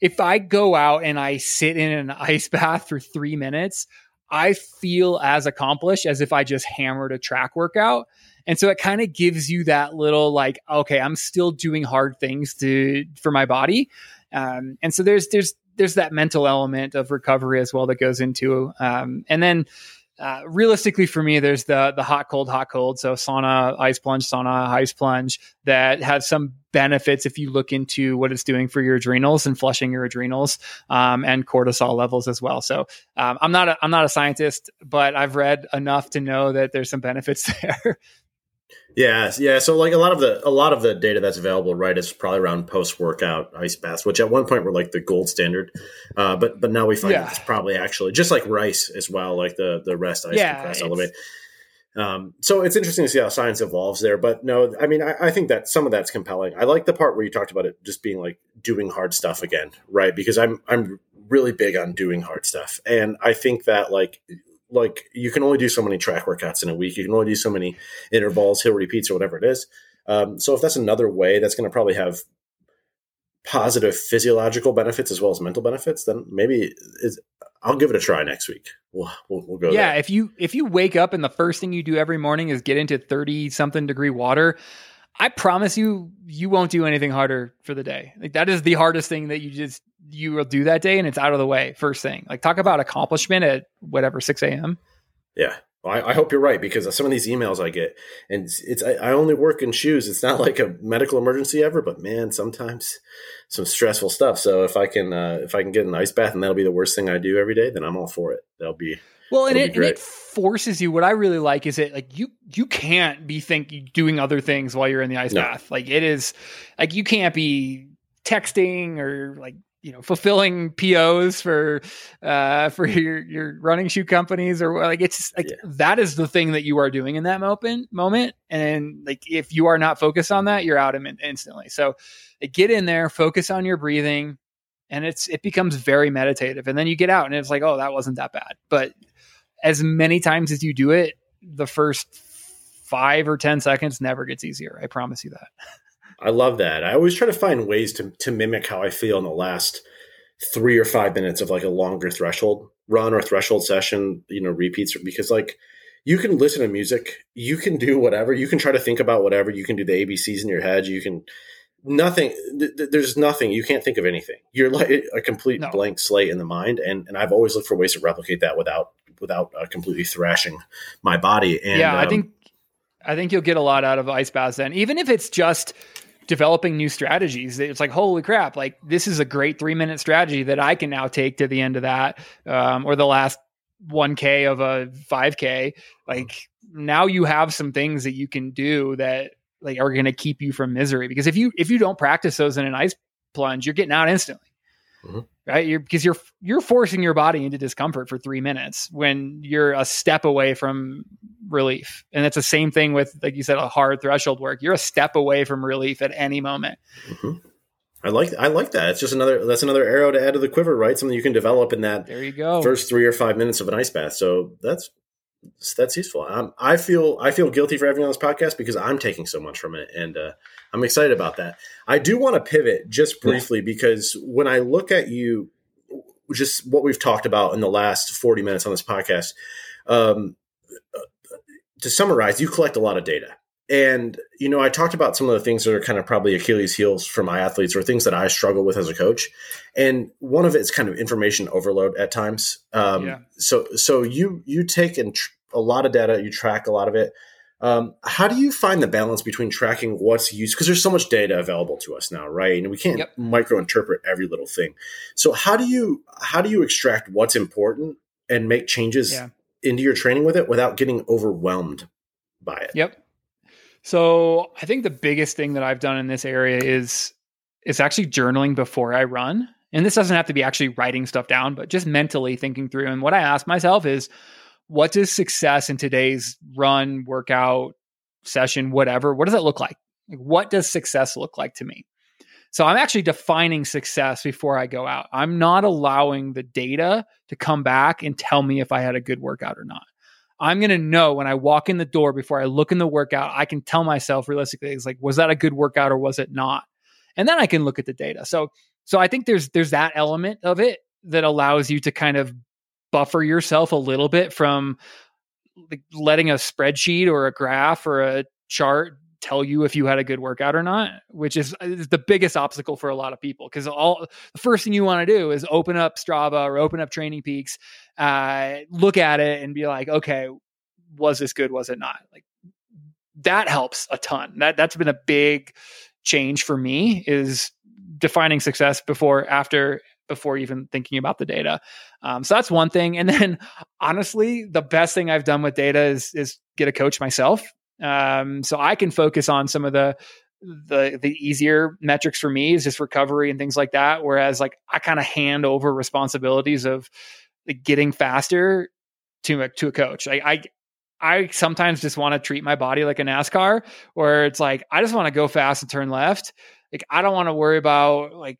if I go out and I sit in an ice bath for three minutes, I feel as accomplished as if I just hammered a track workout. And so it kind of gives you that little like, okay, I'm still doing hard things to for my body. Um, and so there's there's there's that mental element of recovery as well that goes into um, and then uh, realistically for me there's the the hot cold hot cold. So sauna ice plunge sauna ice plunge that has some benefits if you look into what it's doing for your adrenals and flushing your adrenals um, and cortisol levels as well. So um, i'm not a, i'm not a scientist but i've read enough to know that there's some benefits there yeah, yeah. So like a lot of the a lot of the data that's available, right, is probably around post workout ice baths, which at one point were like the gold standard, uh, but but now we find yeah. it's probably actually just like rice as well, like the the rest ice yeah, compress elevate. Um, so it's interesting to see how science evolves there. But no, I mean, I, I, think that some of that's compelling. I like the part where you talked about it just being like doing hard stuff again, right? Because I'm I'm really big on doing hard stuff, and I think that like like you can only do so many track workouts in a week. You can only do so many intervals, hill repeats, or whatever it is. Um, so if that's another way, that's going to probably have positive physiological benefits as well as mental benefits. Then maybe I'll give it a try next week. We'll, we'll, we'll go. Yeah, there. if you if you wake up and the first thing you do every morning is get into thirty something degree water, I promise you, you won't do anything harder for the day. Like that is the hardest thing that you just you will do that day, and it's out of the way first thing. Like talk about accomplishment at whatever six a.m. Yeah, well, I, I, hope you're right because some of these emails I get, and it's, it's I, I, only work in shoes. It's not like a medical emergency ever, but man, sometimes some stressful stuff. So if I can uh, if I can get an ice bath and that'll be the worst thing I do every day, then I'm all for it. That'll be well, and it, and it forces you. What I really like is it like you you can't be thinking doing other things while you're in the ice no. bath. Like it is like you can't be texting or like you know fulfilling POs for uh for your your running shoe companies or like it's like yeah. that is the thing that you are doing in that moment moment and like if you are not focused on that you're out of it instantly so get in there focus on your breathing and it's it becomes very meditative and then you get out and it's like oh that wasn't that bad but as many times as you do it, the first five or 10 seconds never gets easier. I promise you that. I love that. I always try to find ways to, to mimic how I feel in the last three or five minutes of like a longer threshold run or threshold session, you know, repeats because like you can listen to music, you can do whatever, you can try to think about whatever, you can do the ABCs in your head, you can nothing th- th- there's nothing you can't think of anything you're like a complete no. blank slate in the mind and and i've always looked for ways to replicate that without without uh, completely thrashing my body and yeah um, i think i think you'll get a lot out of ice baths then even if it's just developing new strategies. It's like holy crap like this is a great three minute strategy that i can now take to the end of that um, or the last 1k of a 5k like now you have some things that you can do that like are going to keep you from misery. Because if you if you don't practice those in an ice plunge you're getting out instantly mm-hmm. right you're because you're you're forcing your body into discomfort for three minutes when you're a step away from relief and it's the same thing with like you said a hard threshold work you're a step away from relief at any moment mm-hmm. I like I like that. It's just another that's another arrow to add to the quiver, right? Something you can develop in that there you go first three or five minutes of an ice bath. So that's that's useful. Um, I feel I feel guilty for having on this podcast because I'm taking so much from it, and uh, I'm excited about that. I do want to pivot just briefly yeah. because when I look at you, just what we've talked about in the last 40 minutes on this podcast, um, to summarize, you collect a lot of data. And, you know, I talked about some of the things that are kind of probably Achilles heels for my athletes or things that I struggle with as a coach. And one of it's kind of information overload at times. Um, yeah. So, so you, you take and tr- a lot of data, you track a lot of it. Um, how do you find the balance between tracking what's used? Because there's so much data available to us now, right? And we can't yep. micro interpret every little thing. So how do you how do you extract what's important and make changes yeah. into your training with it without getting overwhelmed by it? Yep. So I think the biggest thing that I've done in this area is is actually journaling before I run. And this doesn't have to be actually writing stuff down, but just mentally thinking through. And what I ask myself is, what does success in today's run, workout, session, whatever, what does it look like? like? What does success look like to me? So I'm actually defining success before I go out. I'm not allowing the data to come back and tell me if I had a good workout or not. I'm going to know when I walk in the door before I look in the workout, I can tell myself realistically, it's like, was that a good workout or was it not? And then I can look at the data. So, so I think there's, there's that element of it that allows you to kind of buffer yourself a little bit from letting a spreadsheet or a graph or a chart tell you if you had a good workout or not, which is, is the biggest obstacle for a lot of people. Because all the first thing you want to do is open up Strava or open up Training Peaks, uh, look at it, and be like, okay, was this good? Was it not? Like that helps a ton. That that's been a big change for me is defining success before, after, before even thinking about the data. Um, so that's one thing. And then honestly, the best thing I've done with data is is get a coach myself um, so I can focus on some of the the the easier metrics for me is just recovery and things like that. Whereas like I kind of hand over responsibilities of getting faster to a, to a coach. Like I I sometimes just want to treat my body like a NASCAR, where it's like I just want to go fast and turn left. Like I don't want to worry about like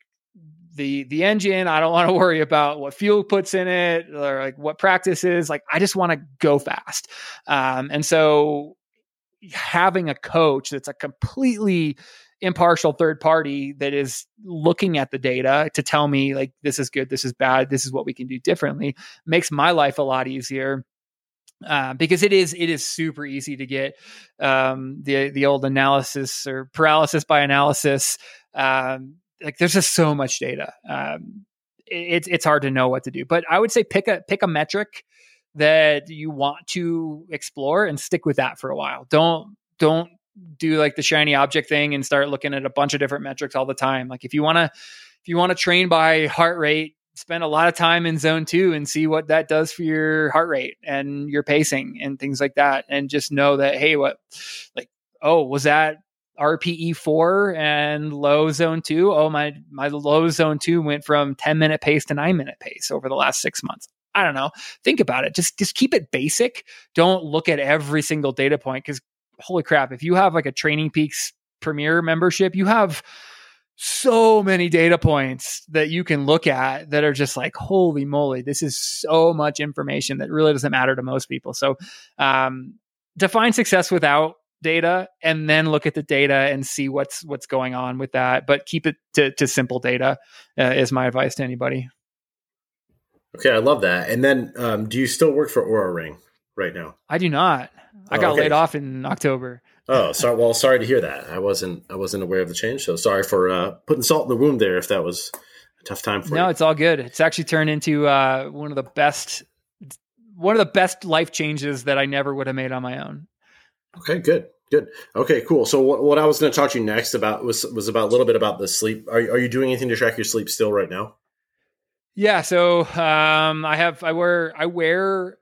the the engine. I don't want to worry about what fuel puts in it or like what practice is. Like I just want to go fast. Um, and so having a coach that's a completely impartial third party that is looking at the data to tell me like this is good this is bad this is what we can do differently makes my life a lot easier uh, because it is it is super easy to get um, the the old analysis or paralysis by analysis. Um, like there's just so much data. Um, it's it's hard to know what to do. But I would say pick a pick a metric that you want to explore and stick with that for a while. Don't don't do like the shiny object thing and start looking at a bunch of different metrics all the time. Like if you want to if you want to train by heart rate, spend a lot of time in zone 2 and see what that does for your heart rate and your pacing and things like that and just know that hey, what like oh, was that RPE four and low zone two. Oh my my low zone two went from 10 minute pace to nine minute pace over the last six months. I don't know. Think about it. Just just keep it basic. Don't look at every single data point because holy crap, if you have like a Training Peaks Premier membership, you have so many data points that you can look at that are just like holy moly this is so much information that really doesn't matter to most people so um, define success without data and then look at the data and see what's what's going on with that but keep it to, to simple data uh, is my advice to anybody Okay, I love that. And then, um, do you still work for Oura Ring? Right now? I do not. I oh, got okay. laid off in October. Oh, sorry. Well, sorry to hear that. I wasn't. I wasn't aware of the change. So sorry for uh, putting salt in the wound there. If that was a tough time for no, you. No, it's all good. It's actually turned into uh, one of the best, one of the best life changes that I never would have made on my own. Okay, good, good. Okay, cool. So what, what I was going to talk to you next about was was about a little bit about the sleep. Are are you doing anything to track your sleep still right now? Yeah, so um, I have I wear I wear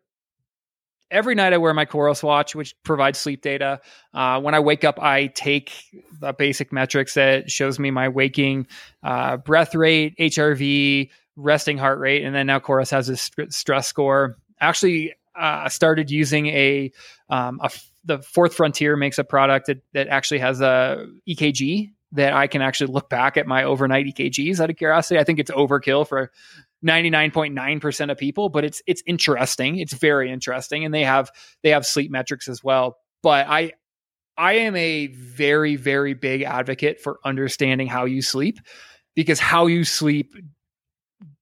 every night I wear my Coros watch, which provides sleep data. Uh, when I wake up, I take the basic metrics that shows me my waking uh, breath rate, HRV, resting heart rate, and then now Coros has a st- stress score. Actually, uh, started using a, um, a, the Fourth Frontier makes a product that, that actually has a EKG that I can actually look back at my overnight EKGs out of curiosity. I think it's overkill for 99.9% of people, but it's it's interesting. It's very interesting and they have they have sleep metrics as well. But I I am a very very big advocate for understanding how you sleep because how you sleep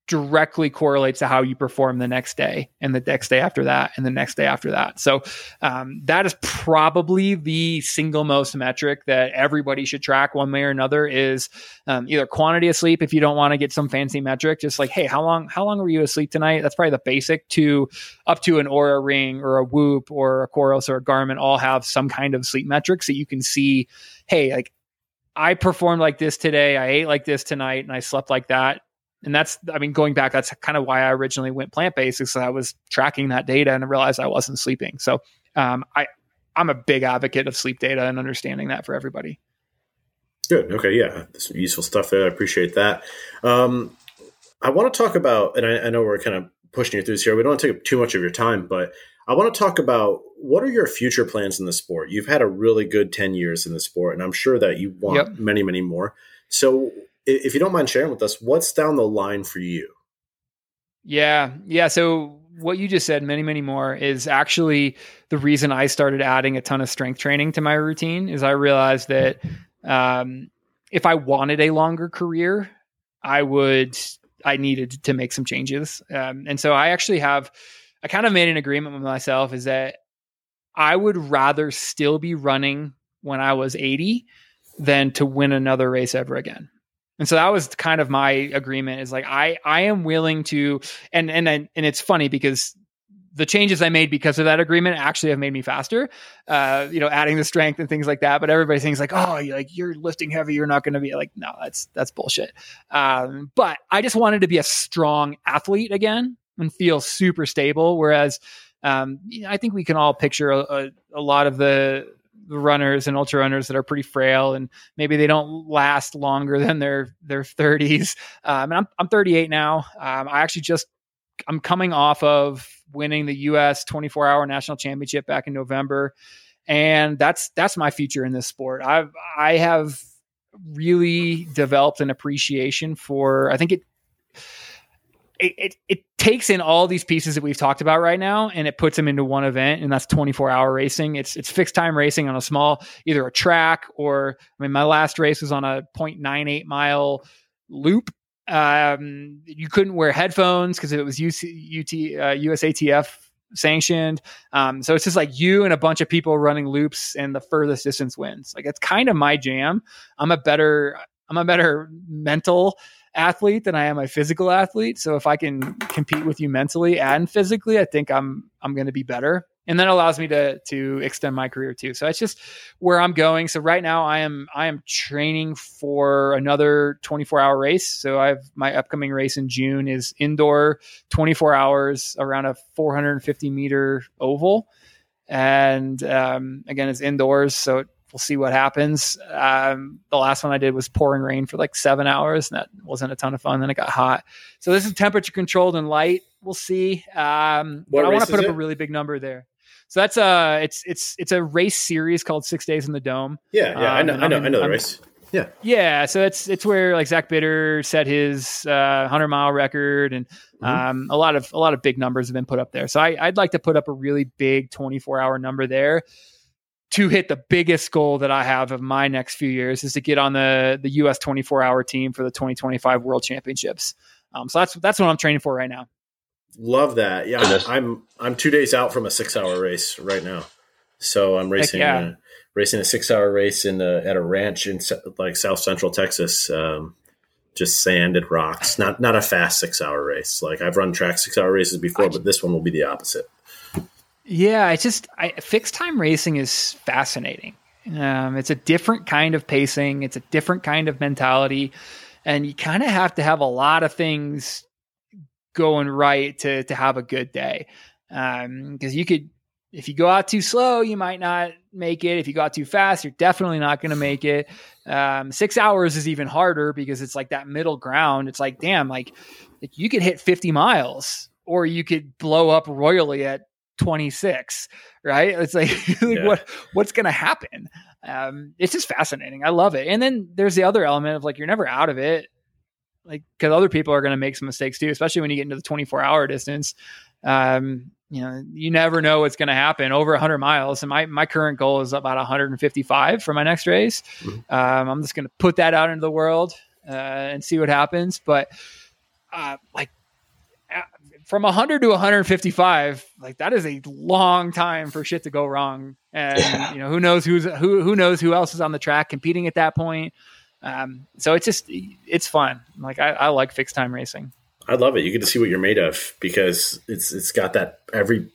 directly correlates to how you perform the next day and the next day after that and the next day after that. So um, that is probably the single most metric that everybody should track one way or another is um, either quantity of sleep if you don't want to get some fancy metric, just like, hey, how long how long were you asleep tonight? That's probably the basic to up to an Oura ring or a Whoop or a Coros or a Garmin all have some kind of sleep metrics that you can see, hey, like I performed like this today, I ate like this tonight, and I slept like that and that's i mean going back that's kind of why i originally went plant-based because i was tracking that data and i realized i wasn't sleeping. So um, i i'm a big advocate of sleep data and understanding that for everybody. Good. Okay. Yeah. Some useful stuff there. I appreciate that. Um, i want to talk about and I, I know we're kind of pushing you through this here we don't want to take up too much of your time but i want to talk about what are your future plans in the sport? You've had a really good 10 years in the sport and i'm sure that you want yep. many many more. So if you don't mind sharing with us, what's down the line for you? Yeah, yeah. So what you just said, many, many more, is actually the reason I started adding a ton of strength training to my routine. Is I realized that um, if I wanted a longer career, I would, I needed to make some changes, um, and so I actually have, I kind of made an agreement with myself is that I would rather still be running when I was eighty than to win another race ever again. And so that was kind of my agreement is like I I am willing to and and and it's funny because the changes I made because of that agreement actually have made me faster. Uh, you know, adding the strength and things like that. But everybody thinks like, oh, you're like you're lifting heavy, you're not going to be like, no, that's that's bullshit. Um, but I just wanted to be a strong athlete again and feel super stable. Whereas um, I think we can all picture a, a, a lot of the runners and ultra runners that are pretty frail and maybe they don't last longer than their their 30s. Um, and I'm I'm 38 now. Um, I actually just I'm coming off of winning the U.S. 24 hour national championship back in November, and that's that's my future in this sport. I've I have really developed an appreciation for. I think it it, it, it, takes in all these pieces that we've talked about right now and it puts them into one event and that's 24 hour racing it's it's fixed time racing on a small either a track or i mean my last race was on a 0.98 mile loop um, you couldn't wear headphones because it was UC, UT, uh, USATF sanctioned. Um, so it's just like you and a bunch of people running loops and the furthest distance wins. Like it's kind of my jam. I'm a better, I'm a better mental athlete than I am a physical athlete. So if I can compete with you mentally and physically, I think I'm I'm going to be better. And that allows me to to extend my career too. So it's just where I'm going. So right now I am I am training for another 24 hour race. So I have my upcoming race in June is indoor 24 hours around a 450 meter oval. And um, again, it's indoors, so we'll see what happens. Um, the last one I did was pouring rain for like seven hours, and that wasn't a ton of fun. Then it got hot. So this is temperature controlled and light. We'll see. Um, but I want to put up it? a really big number there. So that's a uh, it's it's it's a race series called Six Days in the Dome. Yeah, yeah, um, I know, I know, I know the I'm, race. Yeah, yeah. So it's it's where like Zach Bitter set his uh, hundred mile record, and mm-hmm. um, a lot of a lot of big numbers have been put up there. So I, I'd like to put up a really big twenty four hour number there to hit the biggest goal that I have of my next few years is to get on the the US 24 hour team for the 2025 World Championships. Um, so that's that's what I'm training for right now. Love that. Yeah, I'm I'm two days out from a six hour race right now, so I'm racing yeah. a, racing a six hour race in a, at a ranch in like South Central Texas. Um, just sand and rocks. Not not a fast six hour race. Like I've run track six hour races before, but this one will be the opposite. Yeah, it's just I, fixed time racing is fascinating. Um, it's a different kind of pacing. It's a different kind of mentality, and you kind of have to have a lot of things going right to to have a good day. Because um, you could, if you go out too slow, you might not make it. If you go out too fast, you're definitely not going to make it. Um, six hours is even harder because it's like that middle ground. It's like, damn, like, like you could hit 50 miles or you could blow up royally at 26 right it's like, like yeah. what what's gonna happen um it's just fascinating i love it and then there's the other element of like you're never out of it like because other people are going to make some mistakes too, especially when you get into the 24 hour distance. Um, you know, you never know what's going to happen over 100 miles. And my my current goal is about 155 for my next race. Mm-hmm. Um, I'm just going to put that out into the world uh, and see what happens. But uh, like from 100 to 155 like that is a long time for shit to go wrong and yeah. you know who knows who's who who knows who else is on the track competing at that point um, so it's just it's fun. Like I, I like fixed time racing. I love it. You get to see what you're made of because it's it's got that every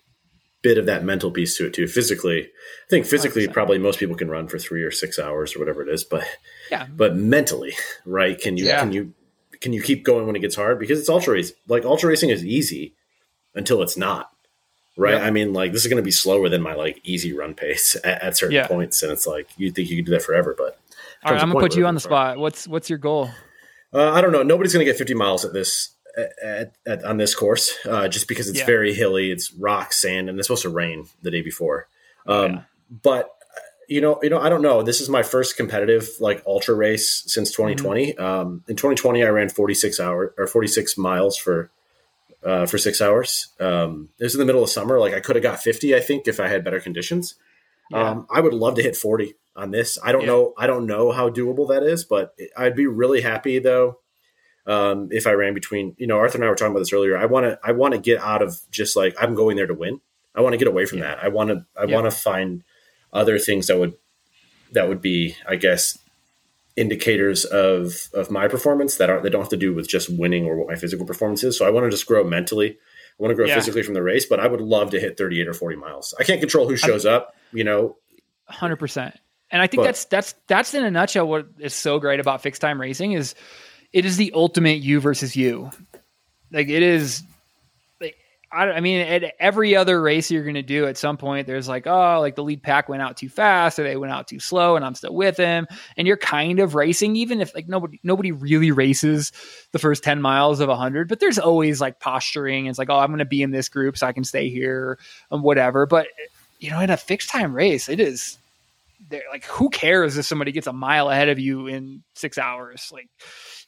bit of that mental piece to it too. Physically, I think physically 100%. probably most people can run for three or six hours or whatever it is, but yeah, but mentally, right? Can you yeah. can you can you keep going when it gets hard? Because it's ultra race. Like ultra racing is easy until it's not. Right. Yeah. I mean, like this is going to be slower than my like easy run pace at, at certain yeah. points, and it's like you think you could do that forever, but all right, I'm gonna put you on the spot. What's what's your goal? Uh, I don't know. Nobody's gonna get 50 miles at this at, at, on this course, uh, just because it's yeah. very hilly. It's rock, sand, and it's supposed to rain the day before. Um, yeah. But you know, you know, I don't know. This is my first competitive like ultra race since 2020. Mm-hmm. Um, in 2020, I ran 46 hours or 46 miles for uh, for six hours. Um, it was in the middle of summer. Like I could have got 50, I think, if I had better conditions. Yeah. Um, I would love to hit 40 on this. I don't yeah. know. I don't know how doable that is, but I'd be really happy though um, if I ran between. You know, Arthur and I were talking about this earlier. I want to. I want to get out of just like I'm going there to win. I want to get away from yeah. that. I want to. I want to find other things that would that would be, I guess, indicators of of my performance that aren't that don't have to do with just winning or what my physical performance is. So I want to just grow mentally. I want to grow yeah. physically from the race, but I would love to hit 38 or 40 miles. I can't control who shows up, you know. 100%. And I think but, that's that's that's in a nutshell what is so great about fixed time racing is it is the ultimate you versus you. Like it is I, I mean at every other race you're going to do at some point there's like oh like the lead pack went out too fast or they went out too slow and I'm still with him and you're kind of racing even if like nobody nobody really races the first 10 miles of 100 but there's always like posturing. It's like oh I'm going to be in this group so I can stay here and whatever. But you know in a fixed time race it is like who cares if somebody gets a mile ahead of you in six hours? Like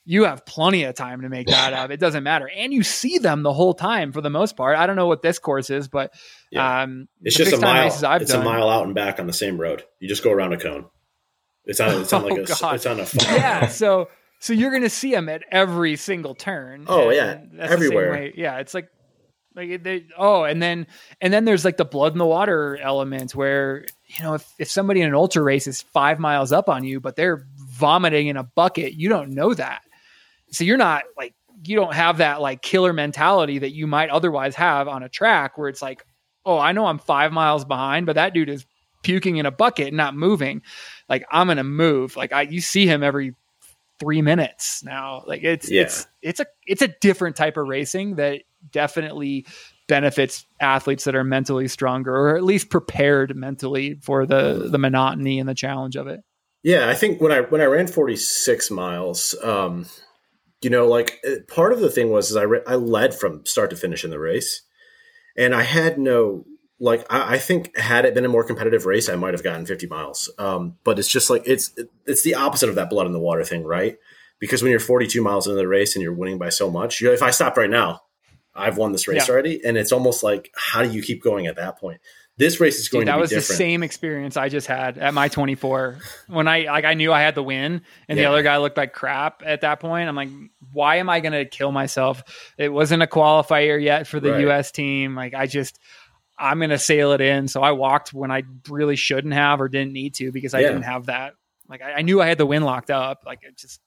you have plenty of time to make that up. It doesn't matter. And you see them the whole time for the most part. I don't know what this course is but yeah. um it's just a mile it's done, a mile out and back on the same road. You just go around a cone. It's on it's on like oh, a God. it's on a yeah so so you're gonna see them at every single turn. Oh yeah. Everywhere. yeah it's like like they, oh, and then and then there's like the blood in the water element where you know if, if somebody in an ultra race is five miles up on you, but they're vomiting in a bucket, you don't know that. So you're not like you don't have that like killer mentality that you might otherwise have on a track where it's like, oh, I know I'm five miles behind, but that dude is puking in a bucket, and not moving. Like I'm gonna move. Like I you see him every three minutes now. Like it's yeah. it's it's a it's a different type of racing that definitely benefits athletes that are mentally stronger or at least prepared mentally for the the monotony and the challenge of it. Yeah, I think when I when I ran 46 miles, um, you know, like uh, part of the thing was is I re- I led from start to finish in the race, and I had no like I, I, think had it been a more competitive race, I might have gotten 50 miles. Um, but it's just like it's it's the opposite of that blood in the water thing, right? Because when you're 42 miles into the race and you're winning by so much, you know, if I stopped right now, I've won this race yeah. already. And it's almost like, how do you keep going at that point? This race is going Dude, that was different. the same experience I just had at my 24 when I like I knew I had the win and yeah. the other guy looked like crap at that point. I'm like, why am I going to kill myself? It wasn't a qualifier yet for the right. US team. Like I just I'm going to sail it in. So I walked when I really shouldn't have or didn't need to because I yeah. didn't have that. Like I, I, knew I had the win locked up. Like it just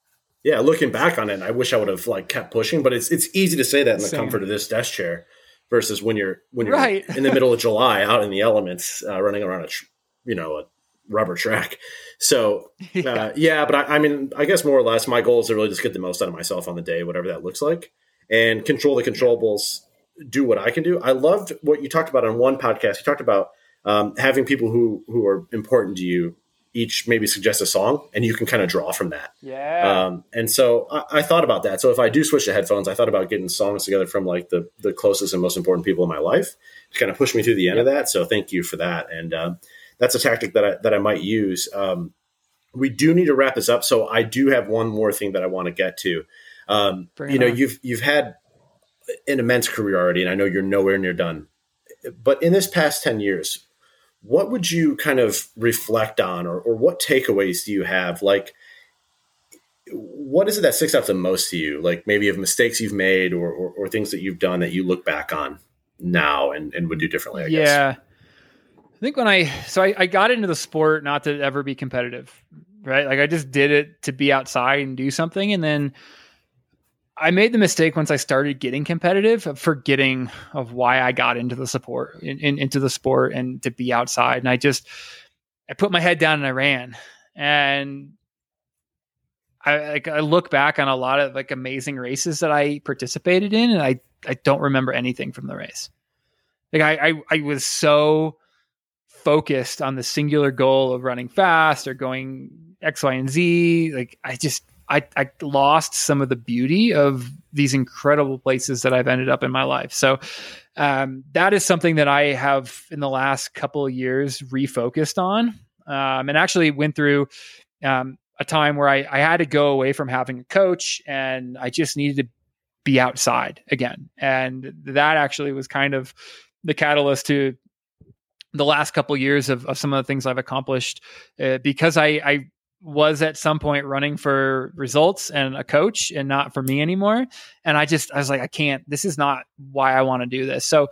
yeah, looking back on it, I wish I would have like kept pushing, but it's it's easy to say that in the Same. comfort of this desk chair versus when you're when you're right. in the middle of July out in the elements uh, running around a you know a rubber track. So yeah, uh, yeah but I, I, mean, I guess more or less, my goal is to really just get the most out of myself on the day, whatever that looks like, and control the controllables. Do what I can do. I loved what you talked about on one podcast. You talked about um, having people who who are important to you each maybe suggest a song and you can kind of draw from that. Yeah. Um, and so I, I, thought about that. So if I do switch to headphones, I thought about getting songs together from like the, the closest and most important people in my life to kind of push me through the end yep. of that. So thank you for that. And um, that's a tactic that I, that I might use. Um, we do need to wrap this up. So I do have one more thing that I want to get to. Um, you know, on. you've, you've had an immense career already, and I know you're nowhere near done. But in this past 10 years, what would you kind of reflect on or, or what takeaways do you have? Like what is it that sticks out the most to you? Like maybe of mistakes you've made or, or, or things that you've done that you look back on now and, and would do differently I yeah. Guess. i think when i so I, I got into the sport not to ever be competitive right? Like i just did it to be outside and do something and then I made the mistake once I started getting competitive of forgetting of why I got into the support in, in, into the sport and to be outside. And I just I put my head down and I ran. And I like I look back on a lot of like amazing races that I participated in, and I I don't remember anything from the race. Like I I, I was so focused on the singular goal of running fast or going X, Y, and Z. Like I just I, I lost some of the beauty of these incredible places that I've ended up in my life. So um, that is something that I have in the last couple of years refocused on, um, and actually went through um, a time where I, I had to go away from having a coach, and I just needed to be outside again, and that actually was kind of the catalyst to the last couple of years of, of some of the things I've accomplished uh, because I, I was at some point running for results and a coach and not for me anymore. And I just, I was like, I can't, this is not why I want to do this. So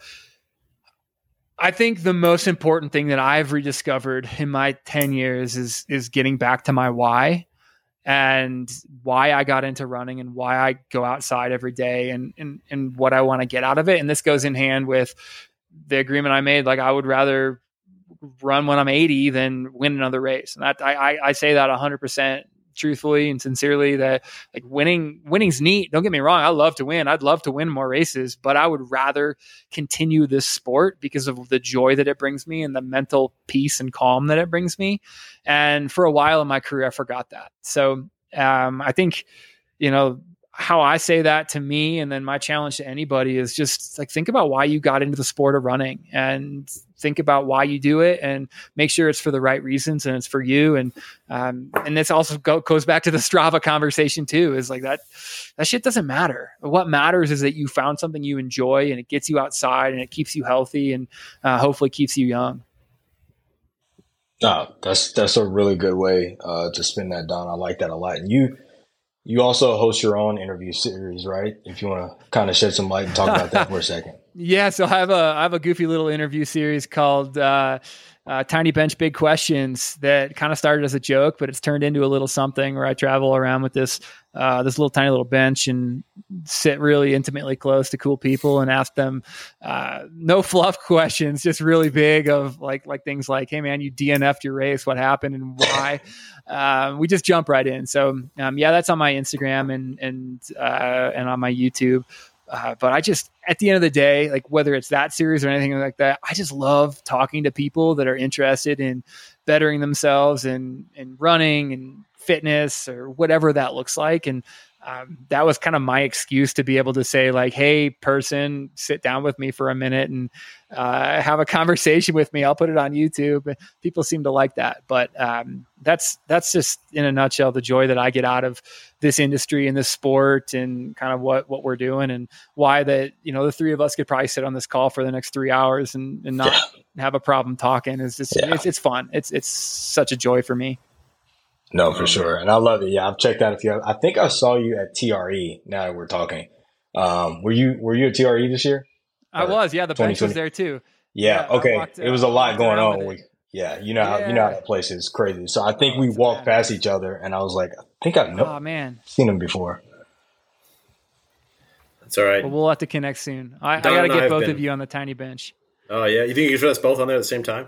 I think the most important thing that I've rediscovered in my 10 years is, is getting back to my why and why I got into running and why I go outside every day and, and, and what I want to get out of it. And this goes in hand with the agreement I made. Like I would rather run when I'm 80 than win another race. And that, I, I say that 100% truthfully and sincerely that like winning winning's neat. Don't get me wrong. I love to win. I'd love to win more races but i would rather continue this sport because of the joy that it brings me and the mental peace and calm that it brings me. And for a while in my career i forgot that. So um, i think you know how I say that to me, and then my challenge to anybody is just like think about why you got into the sport of running, and think about why you do it, and make sure it's for the right reasons and it's for you. And um, and this also go, goes back to the Strava conversation too. Is like that that shit doesn't matter. What matters is that you found something you enjoy, and it gets you outside, and it keeps you healthy, and uh, hopefully keeps you young. No, that's that's a really good way uh, to spin that down. I like that a lot. And you you also host your own interview series, right? If you want to kind of shed some light and talk about that for a second. Yeah, so I have a I have a goofy little interview series called uh, uh, Tiny Bench Big Questions that kind of started as a joke, but it's turned into a little something where I travel around with this uh, this little tiny little bench and sit really intimately close to cool people and ask them uh, no fluff questions, just really big of like like things like, "Hey man, you DNF'd your race. What happened and why?" Um, we just jump right in. So um, yeah, that's on my Instagram and and uh, and on my YouTube. Uh, but I just, at the end of the day, like whether it's that series or anything like that, I just love talking to people that are interested in bettering themselves and and running and fitness or whatever that looks like. And um, that was kind of my excuse to be able to say like, "Hey, person, sit down with me for a minute and uh, have a conversation with me. I'll put it on YouTube." People seem to like that, but um, that's that's just in a nutshell the joy that I get out of this industry and this sport and kind of what what we're doing and why that you know the three of us could probably sit on this call for the next three hours and, and not yeah. have a problem talking. It's just yeah. it's, it's fun. It's it's such a joy for me. No, for sure. And I love it. Yeah, I've checked out a few. I think I saw you at TRE now that we're talking. Um, were you were you at TRE this year? I was, yeah. The bench was there too. Yeah, yeah okay. Walked, it was a lot going on. We, yeah, you know how yeah. you know how that place is crazy. So I think oh, we walked bad. past each other and I was like, I think I've oh, man. seen him before. That's all right. Well, we'll have to connect soon. I, I got to get both been. of you on the tiny bench. Oh yeah, you think you can put us both on there at the same time?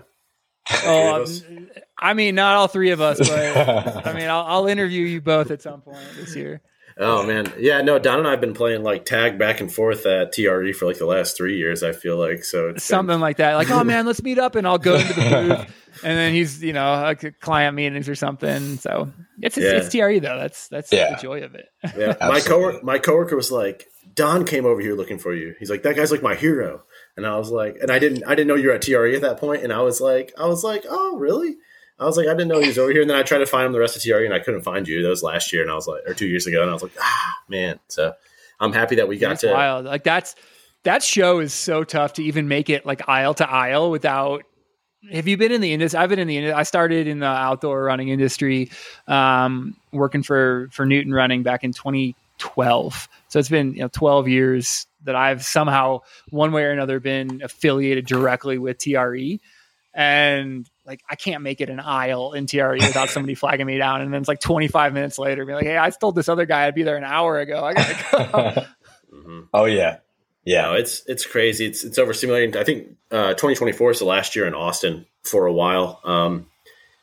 Oh, I mean, not all three of us, but I mean, I'll, I'll, interview you both at some point this year. Oh man, yeah, no, Don and I have been playing like tag back and forth at TRE for like the last three years. I feel like so something been... like that. Like, oh man, let's meet up, and I'll go into the booth, and then he's you know like client meetings or something. So it's it's, yeah. it's TRE though. That's that's yeah. the joy of it. Yeah, my coworker my coworker was like, Don came over here looking for you. He's like, that guy's like my hero. And I was like, and I didn't, I didn't know you were at TRE at that point. And I was like, I was like, oh, really? I was like, I didn't know he was over here. And then I tried to find him the rest of TRE and I couldn't find you. That was last year. And I was like, or two years ago. And I was like, ah, man. So I'm happy that we got that's to. Wild. Like that's, that show is so tough to even make it like aisle to aisle without have you been in the industry? I've been in the industry. I started in the outdoor running industry, um, working for for Newton Running back in 2012. So it's been you know 12 years that I've somehow one way or another been affiliated directly with TRE. And like I can't make it an aisle in TRE without somebody flagging me down. And then it's like 25 minutes later, be like, hey, I told this other guy I'd be there an hour ago. I gotta go. mm-hmm. Oh yeah. Yeah, no, it's it's crazy. It's it's overstimulating. I think uh, 2024 is the last year in Austin for a while, um,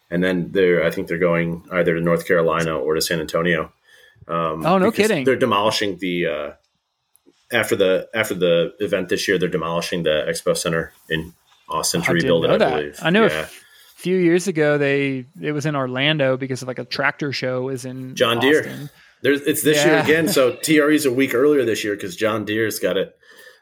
and then they're I think they're going either to North Carolina or to San Antonio. Um, oh no, kidding! They're demolishing the uh, after the after the event this year, they're demolishing the expo center in Austin to I rebuild it. I believe. I know. Yeah. A few years ago, they it was in Orlando because of like a tractor show is in John Deere. Austin. There's it's this yeah. year again. So TRE's a week earlier this year because John Deere's got it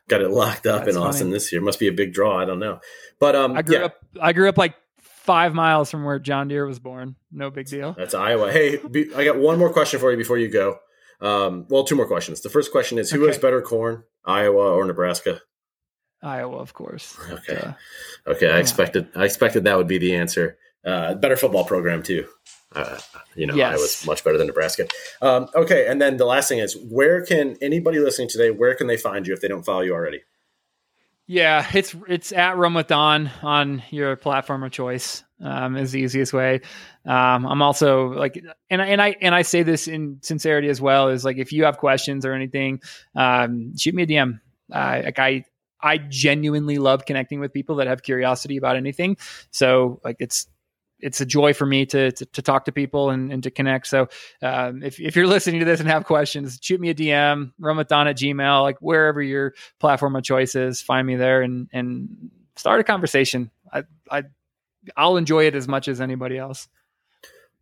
got it locked up That's in Austin this year. Must be a big draw. I don't know. But um, I grew yeah. up. I grew up like five miles from where John Deere was born. No big deal. That's Iowa. Hey, be, I got one more question for you before you go. Um, well, two more questions. The first question is: Who okay. has better corn, Iowa or Nebraska? Iowa, of course. Okay. Uh, okay. I expected. I expected that would be the answer. Uh, better football program too. Uh, you know, yes. Iowa's much better than Nebraska. Um, okay, and then the last thing is, where can anybody listening today? Where can they find you if they don't follow you already? Yeah, it's it's at Don on your platform of choice. Um, is the easiest way. Um, I'm also like, and and I and I say this in sincerity as well. Is like if you have questions or anything, um, shoot me a DM. Uh, like I I genuinely love connecting with people that have curiosity about anything. So like it's it's a joy for me to to, to talk to people and, and to connect. So um, if, if you're listening to this and have questions, shoot me a DM, run with Don at Gmail, like wherever your platform of choice is, find me there and and start a conversation. I I I'll enjoy it as much as anybody else.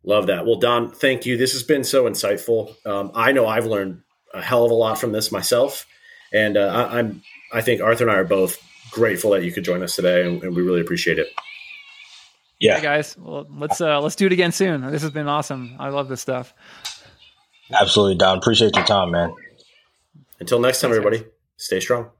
Love that. Well, Don, thank you. This has been so insightful. Um, I know I've learned a hell of a lot from this myself, and uh, I, I'm I think Arthur and I are both grateful that you could join us today, and, and we really appreciate it. Yeah, hey guys. Well, let's uh, let's do it again soon. This has been awesome. I love this stuff. Absolutely, Don. Appreciate your time, man. Until next time, Thanks, everybody. Guys. Stay strong.